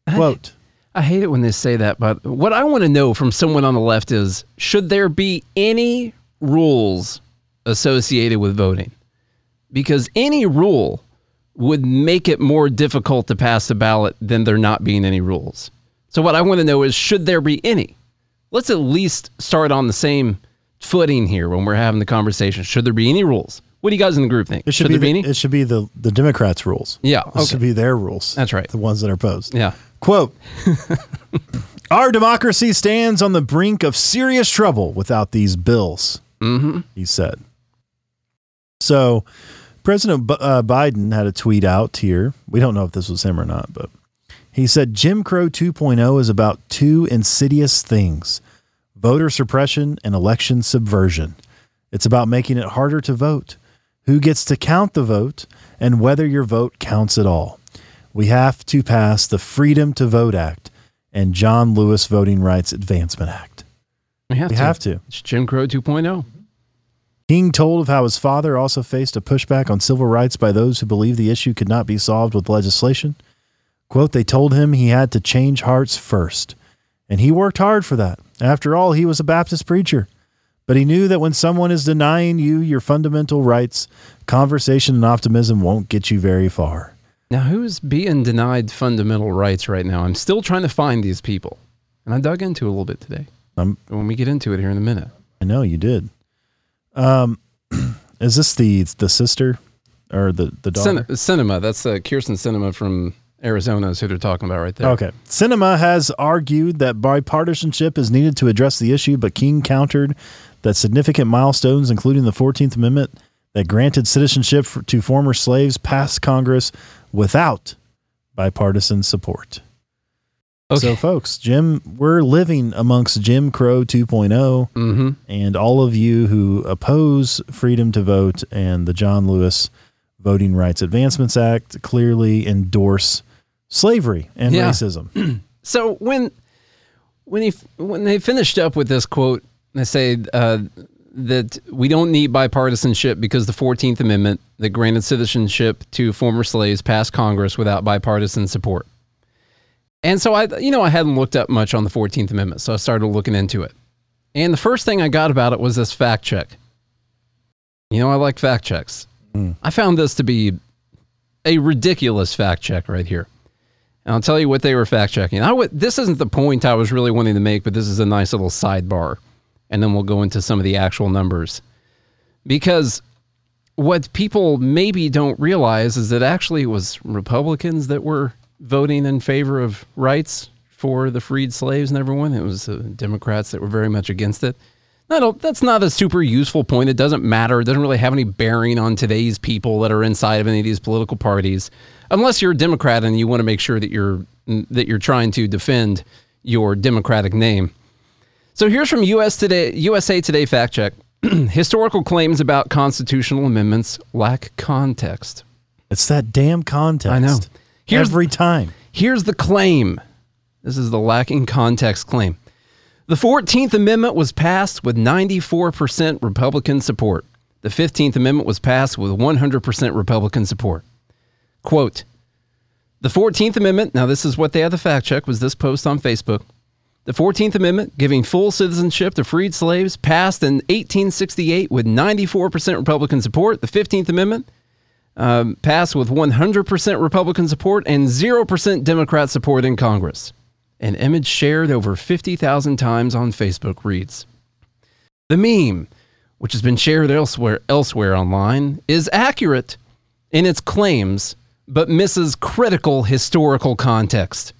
Quote, I hate it when they say that, but what I want to know from someone on the left is should there be any rules associated with voting? Because any rule would make it more difficult to pass a ballot than there not being any rules. So, what I want to know is should there be any? Let's at least start on the same footing here when we're having the conversation. Should there be any rules? What do you guys in the group think? it should, there be, be the, any? it should be the, the Democrats' rules. Yeah, It should be their rules. That's right. The ones that are posed. Yeah. Quote Our democracy stands on the brink of serious trouble without these bills, Mm-hmm. he said. So, President B- uh, Biden had a tweet out here. We don't know if this was him or not, but he said Jim Crow 2.0 is about two insidious things voter suppression and election subversion. It's about making it harder to vote, who gets to count the vote, and whether your vote counts at all. We have to pass the Freedom to Vote Act and John Lewis Voting Rights Advancement Act. We have We to. have to. It's Jim Crow oh. 2.0. King told of how his father also faced a pushback on civil rights by those who believed the issue could not be solved with legislation. Quote, they told him he had to change hearts first, and he worked hard for that. After all, he was a Baptist preacher. But he knew that when someone is denying you your fundamental rights, conversation and optimism won't get you very far. Now, who's being denied fundamental rights right now? I'm still trying to find these people. And I dug into it a little bit today. Um, When we get into it here in a minute. I know you did. Um, is this the the sister or the the daughter? Cin- Sinema, that's uh, Kyrsten Sinema from Arizona is who they're talking about right there. Okay. Sinema has argued that bipartisanship is needed to address the issue, but King countered that significant milestones, including the 14th Amendment that granted citizenship for, to former slaves, passed Congress without bipartisan support. Okay. So, folks, Jim, we're living amongst Jim Crow 2.0, mm-hmm. and all of you who oppose freedom to vote and the John Lewis Voting Rights Advancements Act clearly endorse slavery and Yeah. racism. So when when he when they finished up with this quote, they say uh, that we don't need bipartisanship because the Fourteenth Amendment that granted citizenship to former slaves passed Congress without bipartisan support. And so I, you know, I hadn't looked up much on the Fourteenth Amendment, so I started looking into it. And the first thing I got about it was this fact check. You know, I like fact checks. I found this to be a ridiculous fact check right here. And I'll tell you what they were fact checking. I this isn't the point I was really wanting to make, but this is a nice little sidebar. And then we'll go into some of the actual numbers. Because what people maybe don't realize is that actually it was Republicans that were voting in favor of rights for the freed slaves and everyone. It was uh, Democrats that were very much against it. Don't, that's not a super useful point. It doesn't matter. It doesn't really have any bearing on today's people that are inside of any of these political parties, unless you're a Democrat and you want to make sure that you're that you're trying to defend your Democratic name. So here's from US Today, USA Today fact check. Historical claims about constitutional amendments lack context. It's that damn context. I know. Here's- Every time. Here's the claim. This is the lacking context claim. The 14th Amendment was passed with 94% Republican support. The 15th Amendment was passed with 100% Republican support. Quote The 14th Amendment, now this is what they had the fact check, was this post on Facebook. The 14th Amendment, giving full citizenship to freed slaves, passed in 1868 with 94% Republican support. The 15th Amendment um, passed with 100% Republican support and 0% Democrat support in Congress. An image shared over 50,000 times on Facebook reads The meme, which has been shared elsewhere, elsewhere online, is accurate in its claims but misses critical historical context.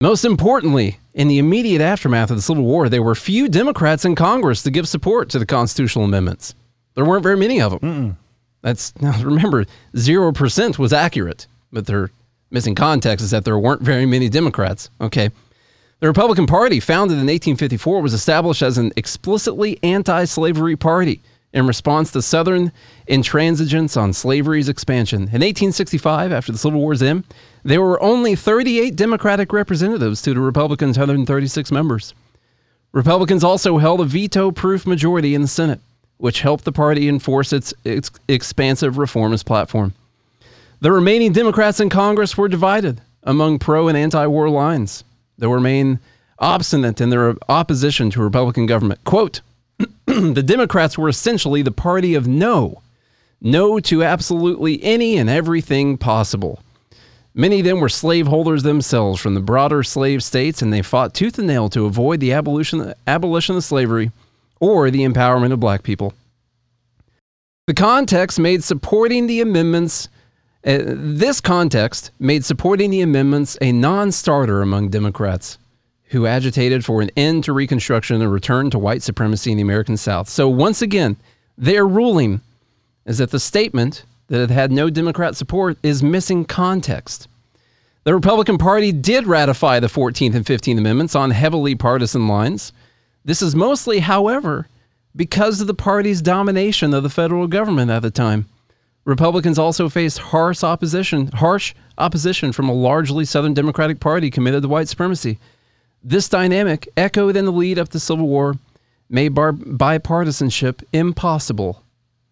Most importantly, in the immediate aftermath of the Civil War, there were few Democrats in Congress to give support to the constitutional amendments. There weren't very many of them. Mm-mm. That's now remember, zero percent was accurate, but their missing context is that there weren't very many Democrats. Okay. The Republican Party, founded in 1854, was established as an explicitly anti slavery party in response to Southern intransigence on slavery's expansion. In 1865, after the Civil War's end, there were only 38 Democratic representatives to the Republicans' 136 members. Republicans also held a veto proof majority in the Senate, which helped the party enforce its, its expansive reformist platform. The remaining Democrats in Congress were divided among pro and anti war lines. They remained obstinate in their opposition to Republican government. Quote, the Democrats were essentially the party of no. No to absolutely any and everything possible. Many of them were slaveholders themselves from the broader slave states, and they fought tooth and nail to avoid the abolition, abolition of slavery or the empowerment of black people. The context made supporting the amendments, uh, this context made supporting the amendments a non starter among Democrats who agitated for an end to Reconstruction and a return to white supremacy in the American South. So, once again, their ruling is that the statement that it had no Democrat support is missing context. The Republican Party did ratify the 14th and 15th Amendments on heavily partisan lines. This is mostly, however, because of the party's domination of the federal government at the time. Republicans also faced harsh opposition, harsh opposition from a largely Southern Democratic Party committed to white supremacy. This dynamic, echoed in the lead up to the Civil War, made bar- bipartisanship impossible,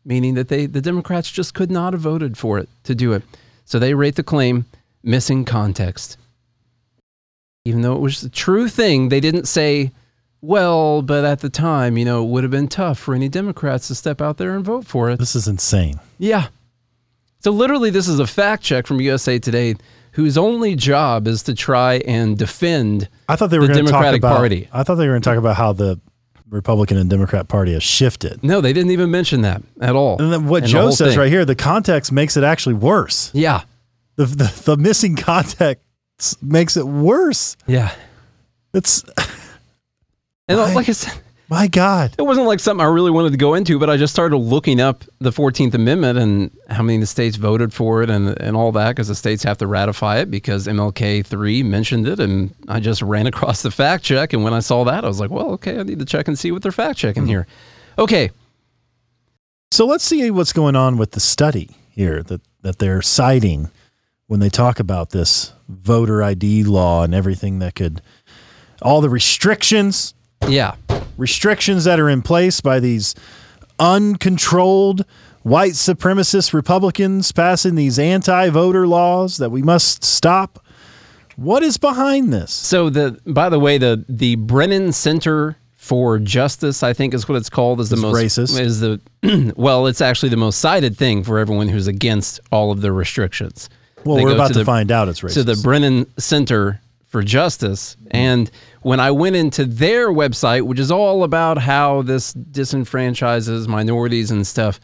meaning that they, the Democrats just could not have voted for it to do it. So they rate the claim missing context. Even though it was the true thing, they didn't say, well, but at the time, you know, it would have been tough for any Democrats to step out there and vote for it. This is insane. Yeah. So literally, this is a fact check from USA Today whose only job is to try and defend I thought they were the going to talk Democratic about, Party. I thought they were going to talk about how the Republican and Democrat Party has shifted. No, they didn't even mention that at all. And then what the Joe whole says thing. right here, the context makes it actually worse. Yeah. The, the, the missing context makes it worse. Yeah. It's, And like I said, my God. it wasn't like something I really wanted to go into, but I just started looking up the 14th Amendment and how many of the states voted for it and, and all that because the states have to ratify it because MLK 3 mentioned it. And I just ran across the fact check. And when I saw that, I was like, well, okay, I need to check and see what they're fact checking mm-hmm. here. Okay. So let's see what's going on with the study here that, that they're citing when they talk about this voter ID law and everything that could, all the restrictions, Yeah. restrictions that are in place by these uncontrolled white supremacist Republicans passing these anti voter laws that we must stop. What is behind this? So the by the way, the the Brennan Center for Justice, I think is what it's called, is the It's most racist. Is the well, it's actually the most cited thing for everyone who's against all of the restrictions. Well, They we're about to, the- find out it's racist. to the Brennan Center for Justice. And when I went into their website, which is all about how this disenfranchises minorities and stuff,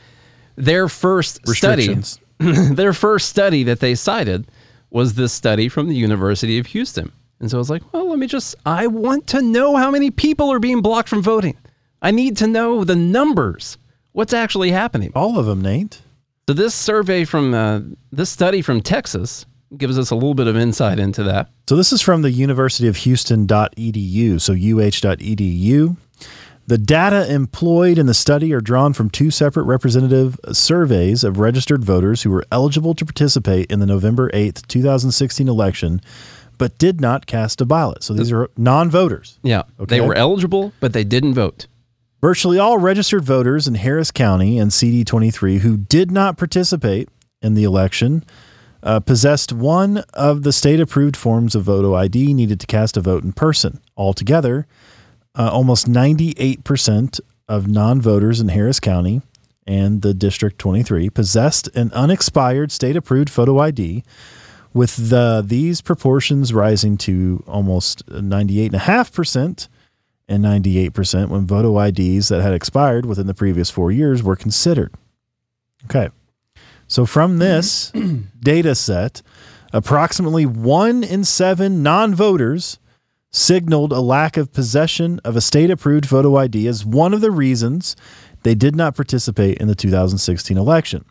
their first study, their first study that they cited was this study from the University of Houston. And so I was like, well, let me just, I want to know how many people are being blocked from voting. I need to know the numbers. What's actually happening? All of them, Nate. So this survey from uh, this study from Texas gives us a little bit of insight into that. So this is from the University of Houston.edu, so uh.edu. The data employed in the study are drawn from two separate representative surveys of registered voters who were eligible to participate in the November 8th, 2016 election, but did not cast a ballot. So these are non-voters. Yeah, Okay. they were eligible, but they didn't vote. Virtually all registered voters in Harris County and CD23 who did not participate in the election uh, possessed one of the state approved forms of voter ID needed to cast a vote in person. Altogether, uh, almost 98% of non voters in Harris County and the District 23 possessed an unexpired state approved photo ID, with the, these proportions rising to almost 98.5% and 98% when photo IDs that had expired within the previous four years were considered. Okay. So from this data set, approximately one in seven non voters signaled a lack of possession of a state approved photo ID as one of the reasons they did not participate in the 2016 election.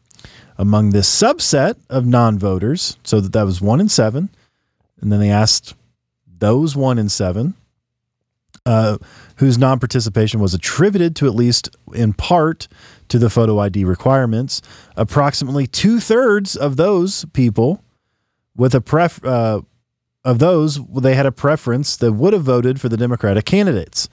Among this subset of non voters, so that that was one in seven, and then they asked those one in seven uh, whose non participation was attributed to at least in part to the photo ID requirements. Approximately two thirds of those people with a pref uh, of those they had a preference that would have voted for the Democratic candidates.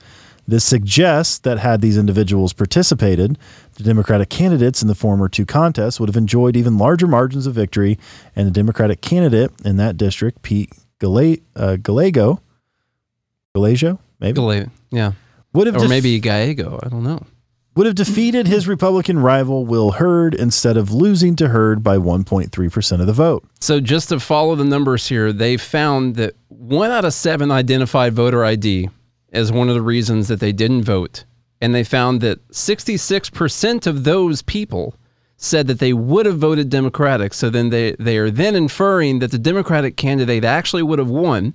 This suggests that had these individuals participated, the Democratic candidates in the former two contests would have enjoyed even larger margins of victory, and the Democratic candidate in that district, Pete Gale- uh, Gallego, Gallego, maybe Gala- Yeah. would have Or def- maybe Gallego. I don't know. would have defeated his Republican rival Will Hurd instead of losing to Hurd by 1.3% of the vote. So just to follow the numbers here, they found that one out of seven identified voter ID as one of the reasons that they didn't vote. And they found that 66% of those people said that they would have voted Democratic. So then they, they are then inferring that the Democratic candidate actually would have won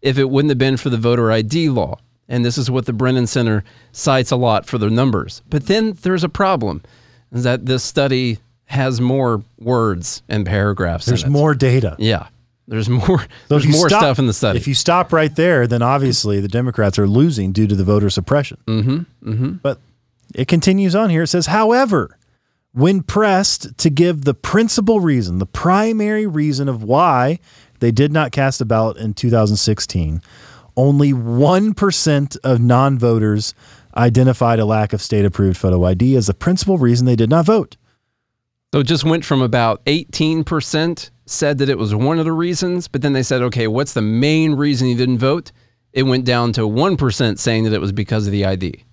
if it wouldn't have been for the voter ID law. And this is what the Brennan Center cites a lot for their numbers. But then there's a problem is that this study has more words and paragraphs. There's in it. more data. Yeah. There's more So there's more stop- stuff in the study. If you stop right there, then obviously the Democrats are losing due to the voter suppression. Mm-hmm, mm-hmm. But it continues on here. It says, however, when pressed to give the principal reason, the primary reason of why they did not cast a ballot in 2016, only 1% of non voters identified a lack of state approved photo ID as the principal reason they did not vote. so it just went from about 18% said that it was one of the reasons, but then they said, okay, what's the main reason you didn't vote? It went down to 1% saying that it was because of the ID.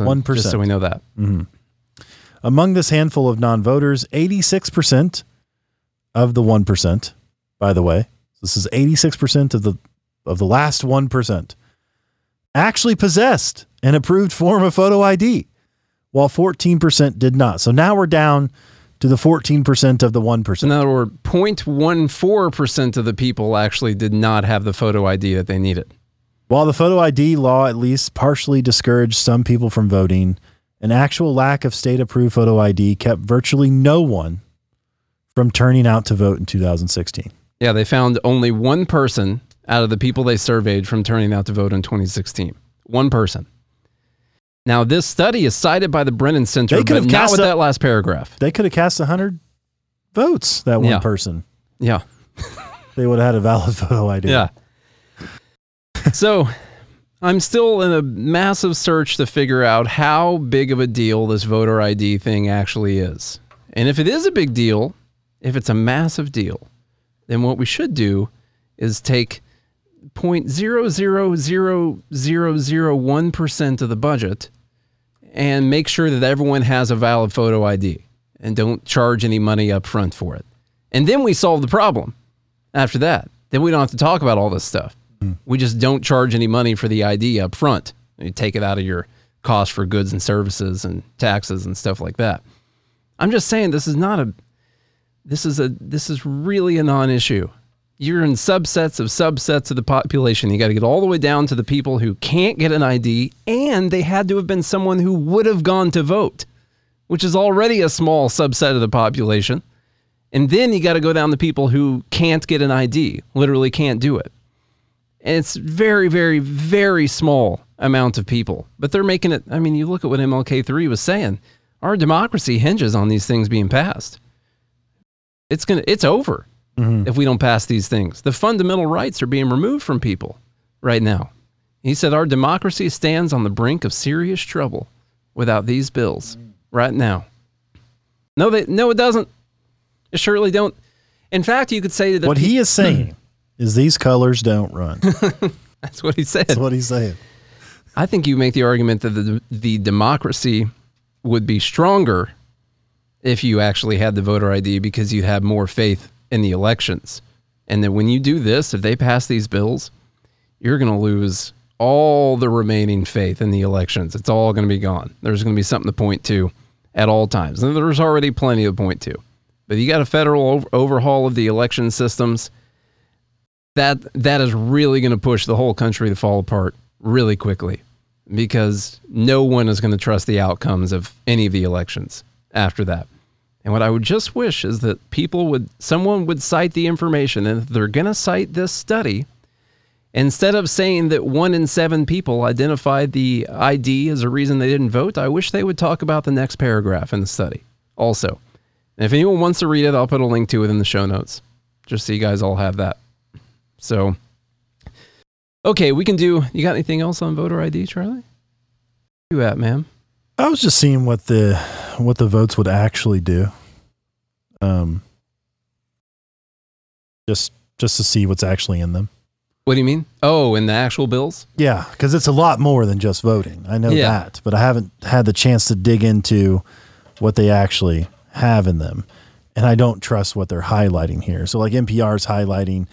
So 1%. Just so we know that. Mm-hmm. Among this handful of non voters, 86% of the 1%, by the way, this is 86% of the of the last 1%, actually possessed an approved form of photo ID, while 14% did not. So now we're down to the 14% of the 1%. In other words, 0.14% of the people actually did not have the photo ID that they needed. While the photo ID law at least partially discouraged some people from voting, an actual lack of state approved photo ID kept virtually no one from turning out to vote in 2016. Yeah, they found only one person out of the people they surveyed from turning out to vote in 2016. One person. Now, this study is cited by the Brennan Center, They could but have not cast with a- that last paragraph. They could have cast 100 votes, that one Yeah. person. Yeah. They would have had a valid photo ID. Yeah. so I'm still in a massive search to figure out how big of a deal this voter ID thing actually is. And if it is a big deal, if it's a massive deal, then what we should do is take 0.00001% of the budget and make sure that everyone has a valid photo ID and don't charge any money up front for it. And then we solve the problem after that. Then we don't have to talk about all this stuff. Hmm. We just don't charge any money for the ID up front. You take it out of your cost for goods and services and taxes and stuff like that. I'm just saying this is not a this is a this is really a non-issue. You're in subsets of subsets of the population. You got to get all the way down to the people who can't get an ID and they had to have been someone who would have gone to vote, which is already a small subset of the population. And then you got to go down to people who can't get an ID, literally can't do it. And it's very, very, very small amount of people. But they're making it. I mean, you look at what MLK3 was saying. Our democracy hinges on these things being passed. It's gonna. It's over Mm-hmm. if we don't pass these things. The fundamental rights are being removed from people right now. He said our democracy stands on the brink of serious trouble without these bills right now. No, they no, it doesn't. It surely don't. In fact, you could say that What he is saying is these colors don't run. that's what he said. That's what he's saying. I think you make the argument that the, the democracy would be stronger if you actually had the voter ID because you'd have more faith in the elections. And that when you do this, if they pass these bills, you're going to lose all the remaining faith in the elections. It's all going to be gone. There's going to be something to point to at all times. And there's already plenty to point to. But you got a federal over- overhaul of the election systems. That that is really going to push the whole country to fall apart really quickly because no one is going to trust the outcomes of any of the elections after that. And what I would just wish is that people would, someone would cite the information, and if they're going to cite this study, instead of saying that one in seven people identified the ID as a reason they didn't vote, I wish they would talk about the next paragraph in the study also. And if anyone wants to read it, I'll put a link to it in the show notes, just so you guys all have that. So, okay, we can do. You got anything else on voter ID, Charlie? You at, man? I was just seeing what the what the votes would actually do. Um just just to see what's actually in them. What do you mean? Oh, in the actual bills? Yeah, because it's a lot more than just voting. I know Yeah. that, but I haven't had the chance to dig into what they actually have in them. And I don't trust what they're highlighting here. So, like NPR is highlighting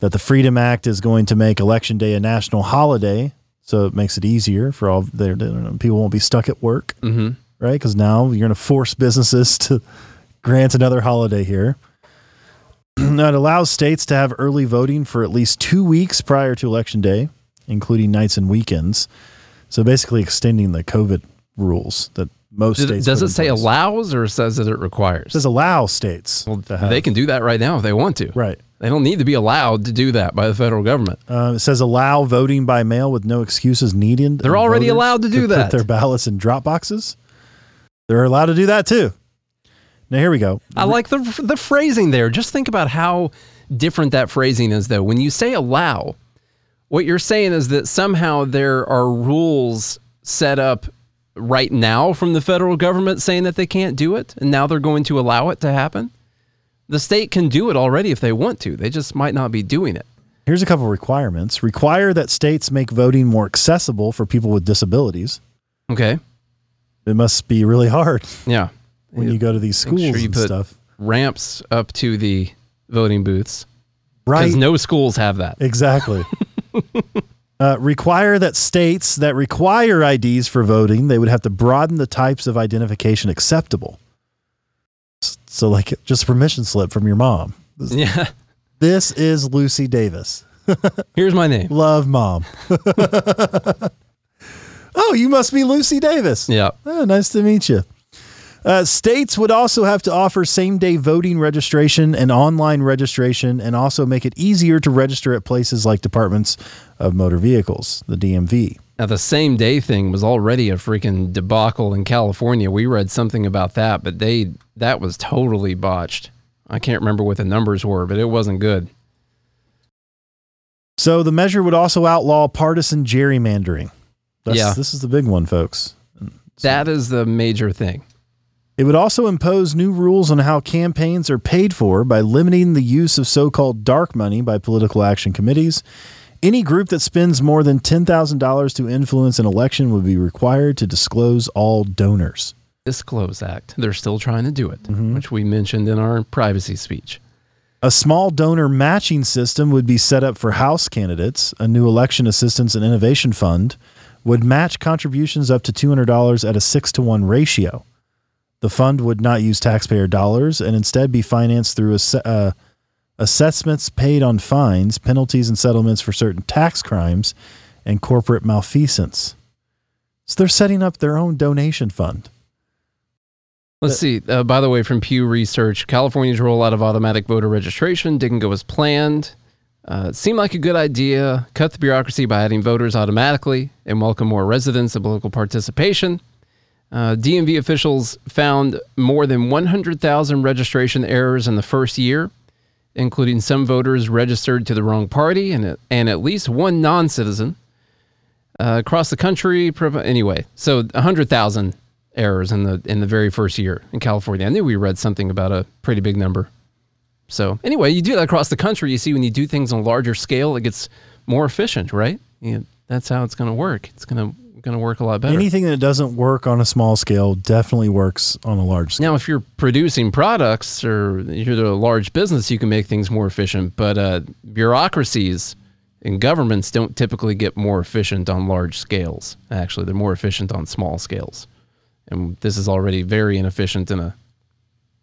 that the Freedom Act is going to make Election Day a national holiday. So it makes it easier for all their people won't be stuck at work, Mm-hmm. right? Because now you're going to force businesses to grant another holiday here. now, it allows states to have early voting for at least two weeks prior to Election Day, including nights and weekends. So basically, extending the COVID rules that most Does, states does it say place. allows or says that it requires? It says allow states well, they can do that right now if they want to. right. They don't need to be allowed to do that by the federal government. Um, it says allow voting by mail with no excuses needed. They're already allowed to do that. Put their ballots in drop boxes. They're allowed to do that too. Now here we go. I like the the phrasing there. Just think about how different that phrasing is, though. When you say allow, what you're saying is that somehow there are rules set up right now from the federal government saying that they can't do it, and now they're going to allow it to happen. The state can do it already if they want to. They just might not be doing it. Here's a couple requirements. Require that states make voting more accessible for people with disabilities. Okay. It must be really hard Yeah. when you go to these schools sure you and put stuff. ramps up to the voting booths Right. because no schools have that. Exactly. uh, require that states that require IDs for voting, they would have to broaden the types of identification acceptable. So, like, just a permission slip from your mom. This, Yeah. this is Lucy Davis. Here's my name. Love mom. oh, you must be Lucy Davis. Yeah. Oh, nice to meet you. Uh, states would also have to offer same day voting registration and online registration and also make it easier to register at places like departments of motor vehicles, the DMV. Now, the same day thing was already a freaking debacle in California. We read something about that, but they that was totally botched. I can't remember what the numbers were, but it wasn't good. So the measure would also outlaw partisan gerrymandering. That's, Yeah. This is the big one, folks. That is the major thing. It would also impose new rules on how campaigns are paid for by limiting the use of so called dark money by political action committees. Any group that spends more than $10,000 to influence an election would be required to disclose all donors. Disclose Act. They're still trying to do it, Mm-hmm. which we mentioned in our privacy speech. A small donor matching system would be set up for House candidates. A new election assistance and innovation fund would match contributions up to $200 at a six to one ratio. The fund would not use taxpayer dollars and instead be financed through ass- uh, assessments paid on fines, penalties, and settlements for certain tax crimes and corporate malfeasance. So they're setting up their own donation fund. Let's see. Uh, by the way, from Pew Research, California's rollout of automatic voter registration didn't go as planned. Uh, seemed like a good idea. Cut the bureaucracy by adding voters automatically and welcome more residents and political participation. Uh, DMV officials found more than 100,000 registration errors in the first year, including some voters registered to the wrong party and, and at least one non citizen. Uh, across the country, anyway, so 100,000 errors in the in the very first year in California. I knew we read something about a pretty big number. So anyway, you do that across the country. You see, when you do things on a larger scale, it gets more efficient, right? You that's how it's going to work. It's going to going to work a lot better. Anything that doesn't work on a small scale definitely works on a large scale. Now, if you're producing products or you're a large business, you can make things more efficient. But uh, bureaucracies and governments don't typically get more efficient on large scales. Actually, they're more efficient on small scales. And this is already very inefficient in a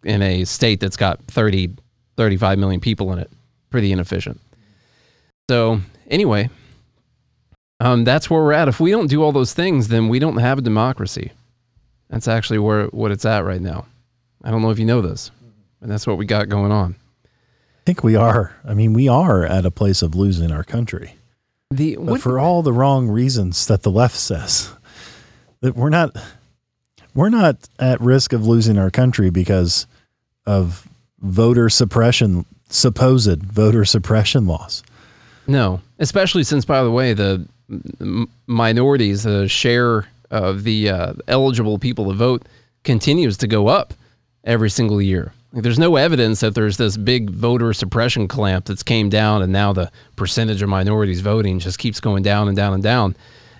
in a state that's got 30, 35 million people in it. Pretty inefficient. So anyway, um, that's where we're at. If we don't do all those things, then we don't have a democracy. That's actually where what it's at right now. I don't know if you know this, and that's what we got going on. I think we are. I mean, we are at a place of losing our country. The But what, for all the wrong reasons that the left says that we're not we're not at risk of losing our country because of voter suppression supposed voter suppression laws. no, especially since, by the way, the minorities, share of the uh, eligible people to vote continues to go up every single year. There's no evidence that there's this big voter suppression clamp that's came down, and now the percentage of minorities voting just keeps going down and down and down.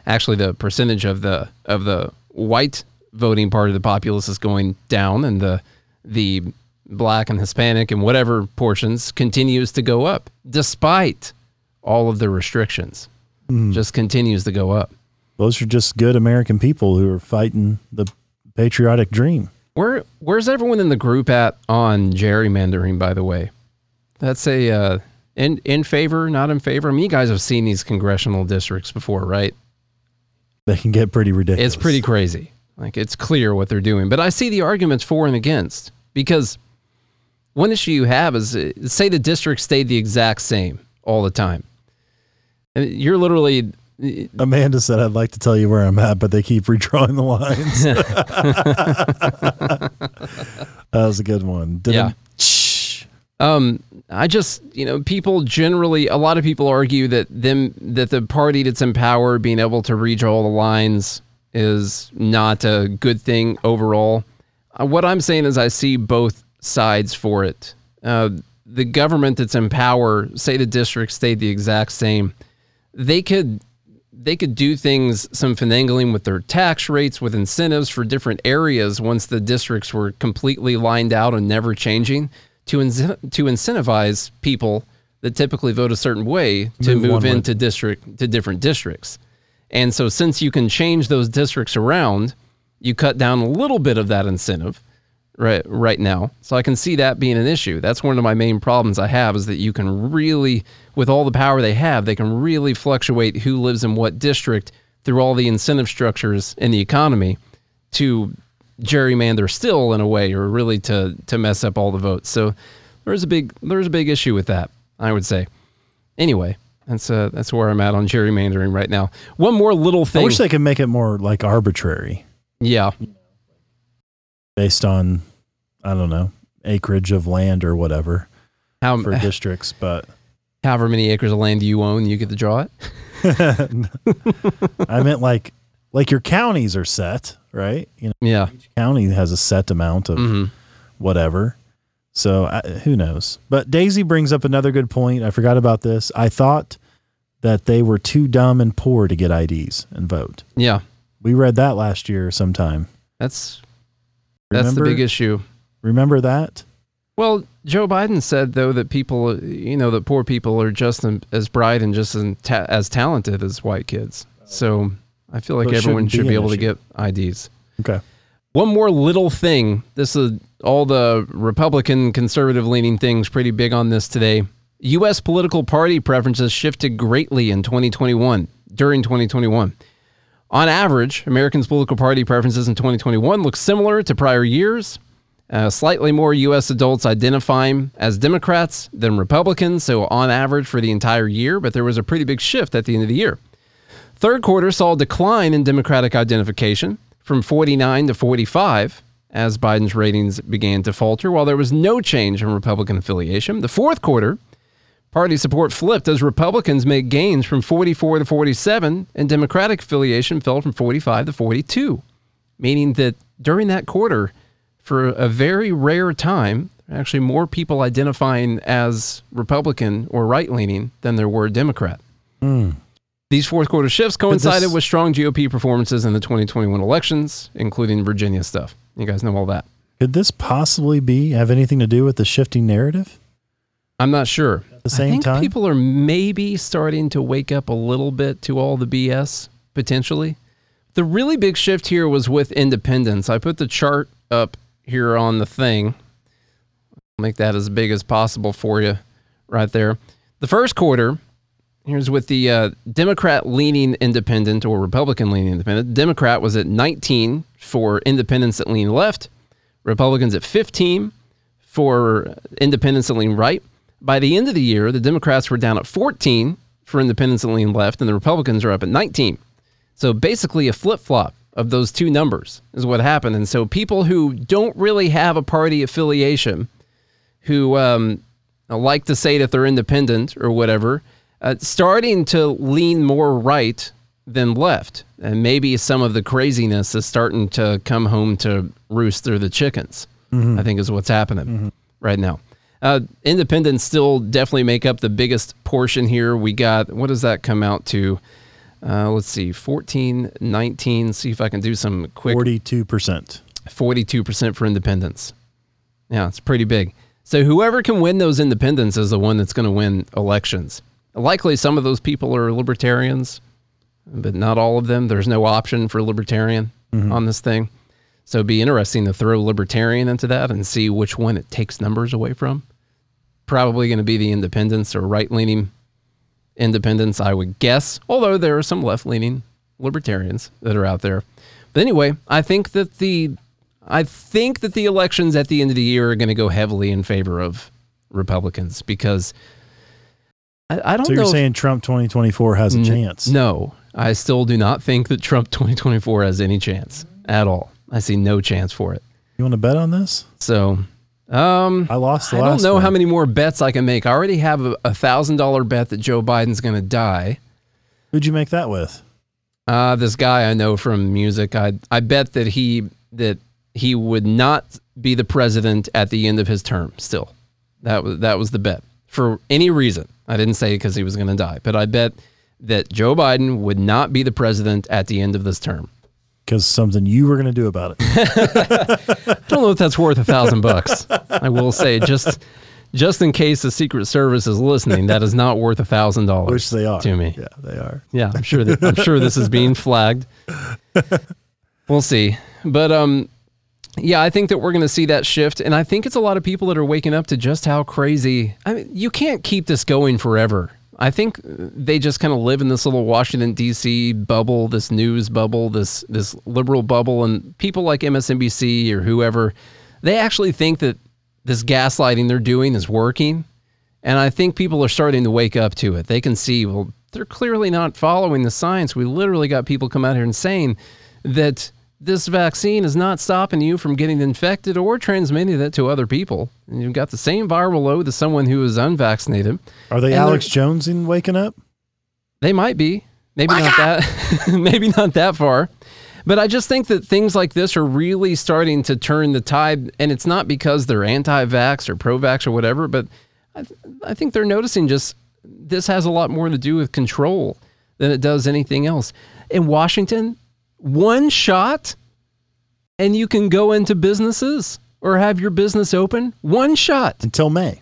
Actually, the percentage of the of the white voting part of the populace is going down, and the the black and Hispanic and whatever portions continues to go up, despite all of the restrictions. Just continues to go up. Those are just good American people who are fighting the patriotic dream. Where where's everyone in the group at on gerrymandering? By the way, that's a uh, in in favor, not in favor. I mean, you guys have seen these congressional districts before, right? They can get pretty ridiculous. It's pretty crazy. Like it's clear what they're doing. But I see the arguments for and against because one issue you have is uh, say the district stayed the exact same all the time. You're literally Amanda said, I'd like to tell you where I'm at, but they keep redrawing the lines. that was a good one. Didn't- Yeah. Um, I just, you know, people generally, a lot of people argue that them that the party that's in power being able to redraw the lines is not a good thing overall. Uh, what I'm saying is, I see both sides for it. Uh, the government that's in power, say the district stayed the exact same, they could they could do things some finagling with their tax rates with incentives for different areas once the districts were completely lined out and never changing to incent- to incentivize people that typically vote a certain way to Move move, one way. into district to different districts. And so since you can change those districts around, you cut down a little bit of that incentive right right now. So I can see that being an issue. That's one of my main problems I have is that you can really with all the power they have, they can really fluctuate who lives in what district through all the incentive structures in the economy to gerrymander still in a way or really to to mess up all the votes. So there's a big there's a big issue with that, I would say. Anyway, that's uh that's where I'm at on gerrymandering right now. One more little thing. I wish they could make it more like arbitrary yeah. based on, I don't know, acreage of land or whatever How for districts, but however many acres of land you own, you get to draw it. I meant like like your counties are set, right? You know, Yeah. county has a set amount of Mhm. whatever. So I, who knows? But Daisy brings up another good point. I forgot about this. I thought that they were too dumb and poor to get IDs and vote. Yeah. We read that last year sometime. That's that's the big issue. Remember that? Well, Joe Biden said though that people, you know, that poor people are just as bright and just as, ta- as talented as white kids. So I feel like So everyone shouldn't be be able to get IDs. Okay. One more little thing. This is all the Republican conservative leaning things pretty big on this today. US political party preferences shifted greatly in 2021, during 2021. On average, Americans' political party preferences in 2021 look similar to prior years. Uh, slightly more U.S. adults identifying as Democrats than Republicans, so on average for the entire year, but there was a pretty big shift at the end of the year. Third quarter saw a decline in Democratic identification from 49 to 45 as Biden's ratings began to falter, while there was no change in Republican affiliation. The fourth quarter, party support flipped as Republicans made gains from 44 to 47, and Democratic affiliation fell from 45 to 42, meaning that during that quarter, for a very rare time, Actually, more people identifying as Republican or right leaning than there were Democrat. Hmm. These fourth quarter shifts coincided this- with strong GOP performances in the 2021 elections, including Virginia stuff. You guys know all that. Could this possibly be have anything to do with the shifting narrative? I'm not sure. At the same I think time? people are maybe starting to wake up a little bit to all the BS potentially. The really big shift here was with independence. I put the chart up here on the thing. Make that as big as possible for you right there. The first quarter, here's with the uh, Democrat leaning independent or Republican leaning independent. Democrat was at 19 for independents that lean left, Republicans at 15 for independents that lean right. By the end of the year, the Democrats were down at 14 for independents that lean left, and the Republicans are up at 19. So basically, a flip flop of those two numbers is what happened. And so people who don't really have a party affiliation, who um, like to say that they're independent or whatever, uh, starting to lean more right than left. And maybe some of the craziness is starting to come home to roost through the chickens, I think is what's happening right now. Uh, independents still definitely make up the biggest portion here. We got, what does that come out to? Uh, let's see, 14, 19. See if I can do some quick Forty-two percent. 42% for independents. Yeah, it's pretty big. So whoever can win those independents is the one that's going to win elections. Likely some of those people are libertarians, but not all of them. There's no option for libertarian on this thing. So it'd be interesting to throw libertarian into that and see which one it takes numbers away from. Probably going to be the independents or right leaning independents, I would guess, although there are some left leaning libertarians that are out there. But anyway, I think that the I think that the elections at the end of the year are going to go heavily in favor of Republicans because I, I don't So you're if- saying Trump 2024 has a chance? no, I still do not think that Trump 2024 has any chance at all. I see no chance for it. You want to bet on this? So, um, I lost the I don't know one. how many more bets I can make. I already have a a thousand dollar bet that Joe Biden's going to die. Who'd you make that with? Uh, this guy I know from music. I I bet that he that he would not be the president at the end of his term. Still, that was that was the bet for any reason. I didn't say because he was going to die, but I bet that Joe Biden would not be the president at the end of this term. Because something you were going to do about it. I don't know if that's worth a thousand bucks. I will say just just in case the Secret Service is listening, that is not worth a thousand dollars. Which they are. to me. Yeah, they are. Yeah, I'm sure that I'm sure this is being flagged. We'll see. But um yeah, I think that we're going to see that shift and I think it's a lot of people that are waking up to just how crazy. I mean, you can't keep this going forever. I think they just kind of live in this little Washington D.C. bubble, this news bubble, this this liberal bubble and people like MSNBC or whoever, they actually think that this gaslighting they're doing is working. And I think people are starting to wake up to it. They can see, well, they're clearly not following the science. We literally got people come out here and saying that this vaccine is not stopping you from getting infected or transmitting it to other people. And you've got the same viral load as someone who is unvaccinated. Are they And Alex Jones in waking up? They might be. Maybe not that maybe not that far. But I just think that things like this are really starting to turn the tide and it's not because they're anti-vax or pro-vax or whatever, but I, th- I think they're noticing just this has a lot more to do with control than it does anything else. In Washington, one shot and you can go into businesses or have your business open. One shot. Until May.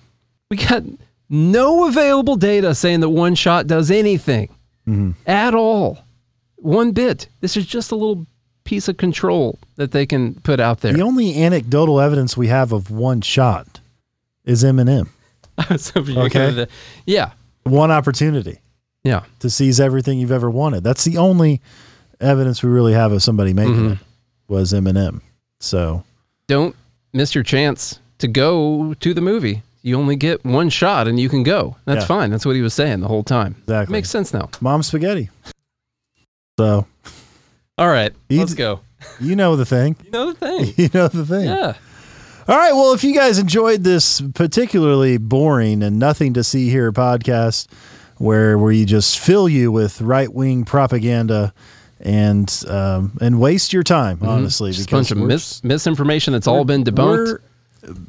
We got no available data saying that one shot does anything mm-hmm. at all. One bit. This is just a little piece of control that they can put out there. The only anecdotal evidence we have of one shot is Eminem. So if you Okay. the- yeah. One opportunity Yeah. to seize everything you've ever wanted. That's the only evidence we really have of somebody making Mm-hmm. it was Eminem. So Don't miss your chance to go to the movie. You only get one shot and you can go. That's Yeah. fine. That's what he was saying the whole time. Exactly. Makes sense now. mom spaghetti. So All right. Let's go. you know the thing. You know the thing. You know the thing. Yeah. All right. Well, if you guys enjoyed this particularly boring and nothing to see here podcast, where where you just fill you with right wing propaganda and um, and waste your time, honestly, Mm-hmm. Just a bunch of mis- misinformation that's all been debunked. we're-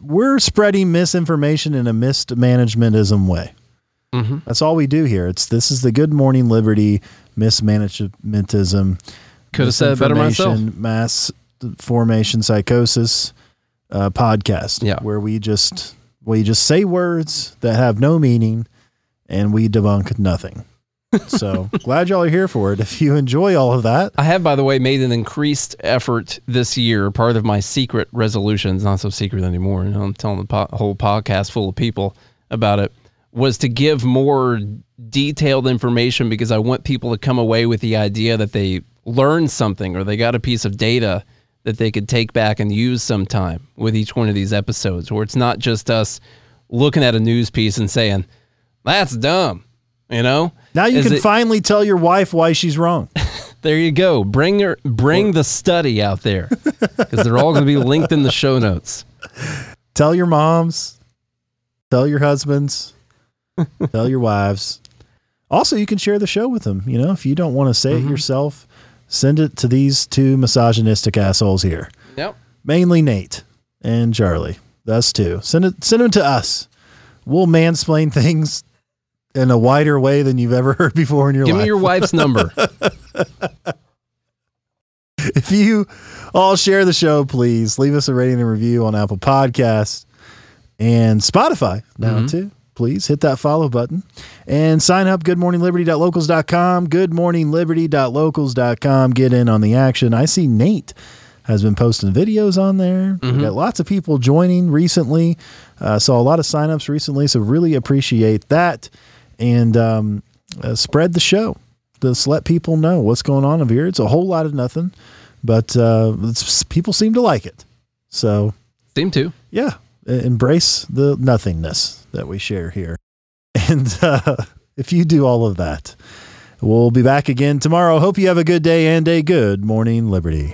we're spreading misinformation in a mismanagementism way. Mm-hmm. That's all we do here. It's this is the Good Morning Liberty mismanagementism. Could have said better myself. Mass formation psychosis uh, podcast. Yeah. where we just we just say words that have no meaning, and we debunk nothing. So glad y'all are here for it. If you enjoy all of that, I have, by the way, made an increased effort this year. Part of my secret resolutions, not so secret anymore. You know, I'm telling the po- whole podcast full of people about it. Was to give more detailed information because I want people to come away with the idea that they learned something or they got a piece of data that they could take back and use sometime with each one of these episodes, where it's not just us looking at a news piece and saying, "That's dumb," you know. now you Is can it- finally tell your wife why she's wrong. There you go. Bring your bring the study out there because they're all going to be linked in the show notes. tell your moms, tell your husbands, tell your wives. Also, you can share the show with them. You know, if you don't want to say it mm-hmm. yourself, send it to these two misogynistic assholes here. Yep. Mainly Nate and Charlie. Us two. Send it. Send them to us. We'll mansplain things in a wider way than you've ever heard before in your Give life. Give me your wife's number. if you all share the show, please leave us a rating and review on Apple Podcasts and Spotify now too. Please hit that follow button and sign up goodmorningliberty.locals.com, goodmorningliberty.locals.com. Get in on the action. I see Nate has been posting videos on there. We got lots of people joining recently. Uh, saw a lot of signups recently, so really appreciate that. And um, uh, spread the show. Just let people know what's going on over here. It's a whole lot of nothing, but uh, it's, people seem to like it. So Seem to. yeah, embrace the nothingness that we share here. And uh, if you do all of that, we'll be back again tomorrow. Hope you have a good day and a good morning, Liberty.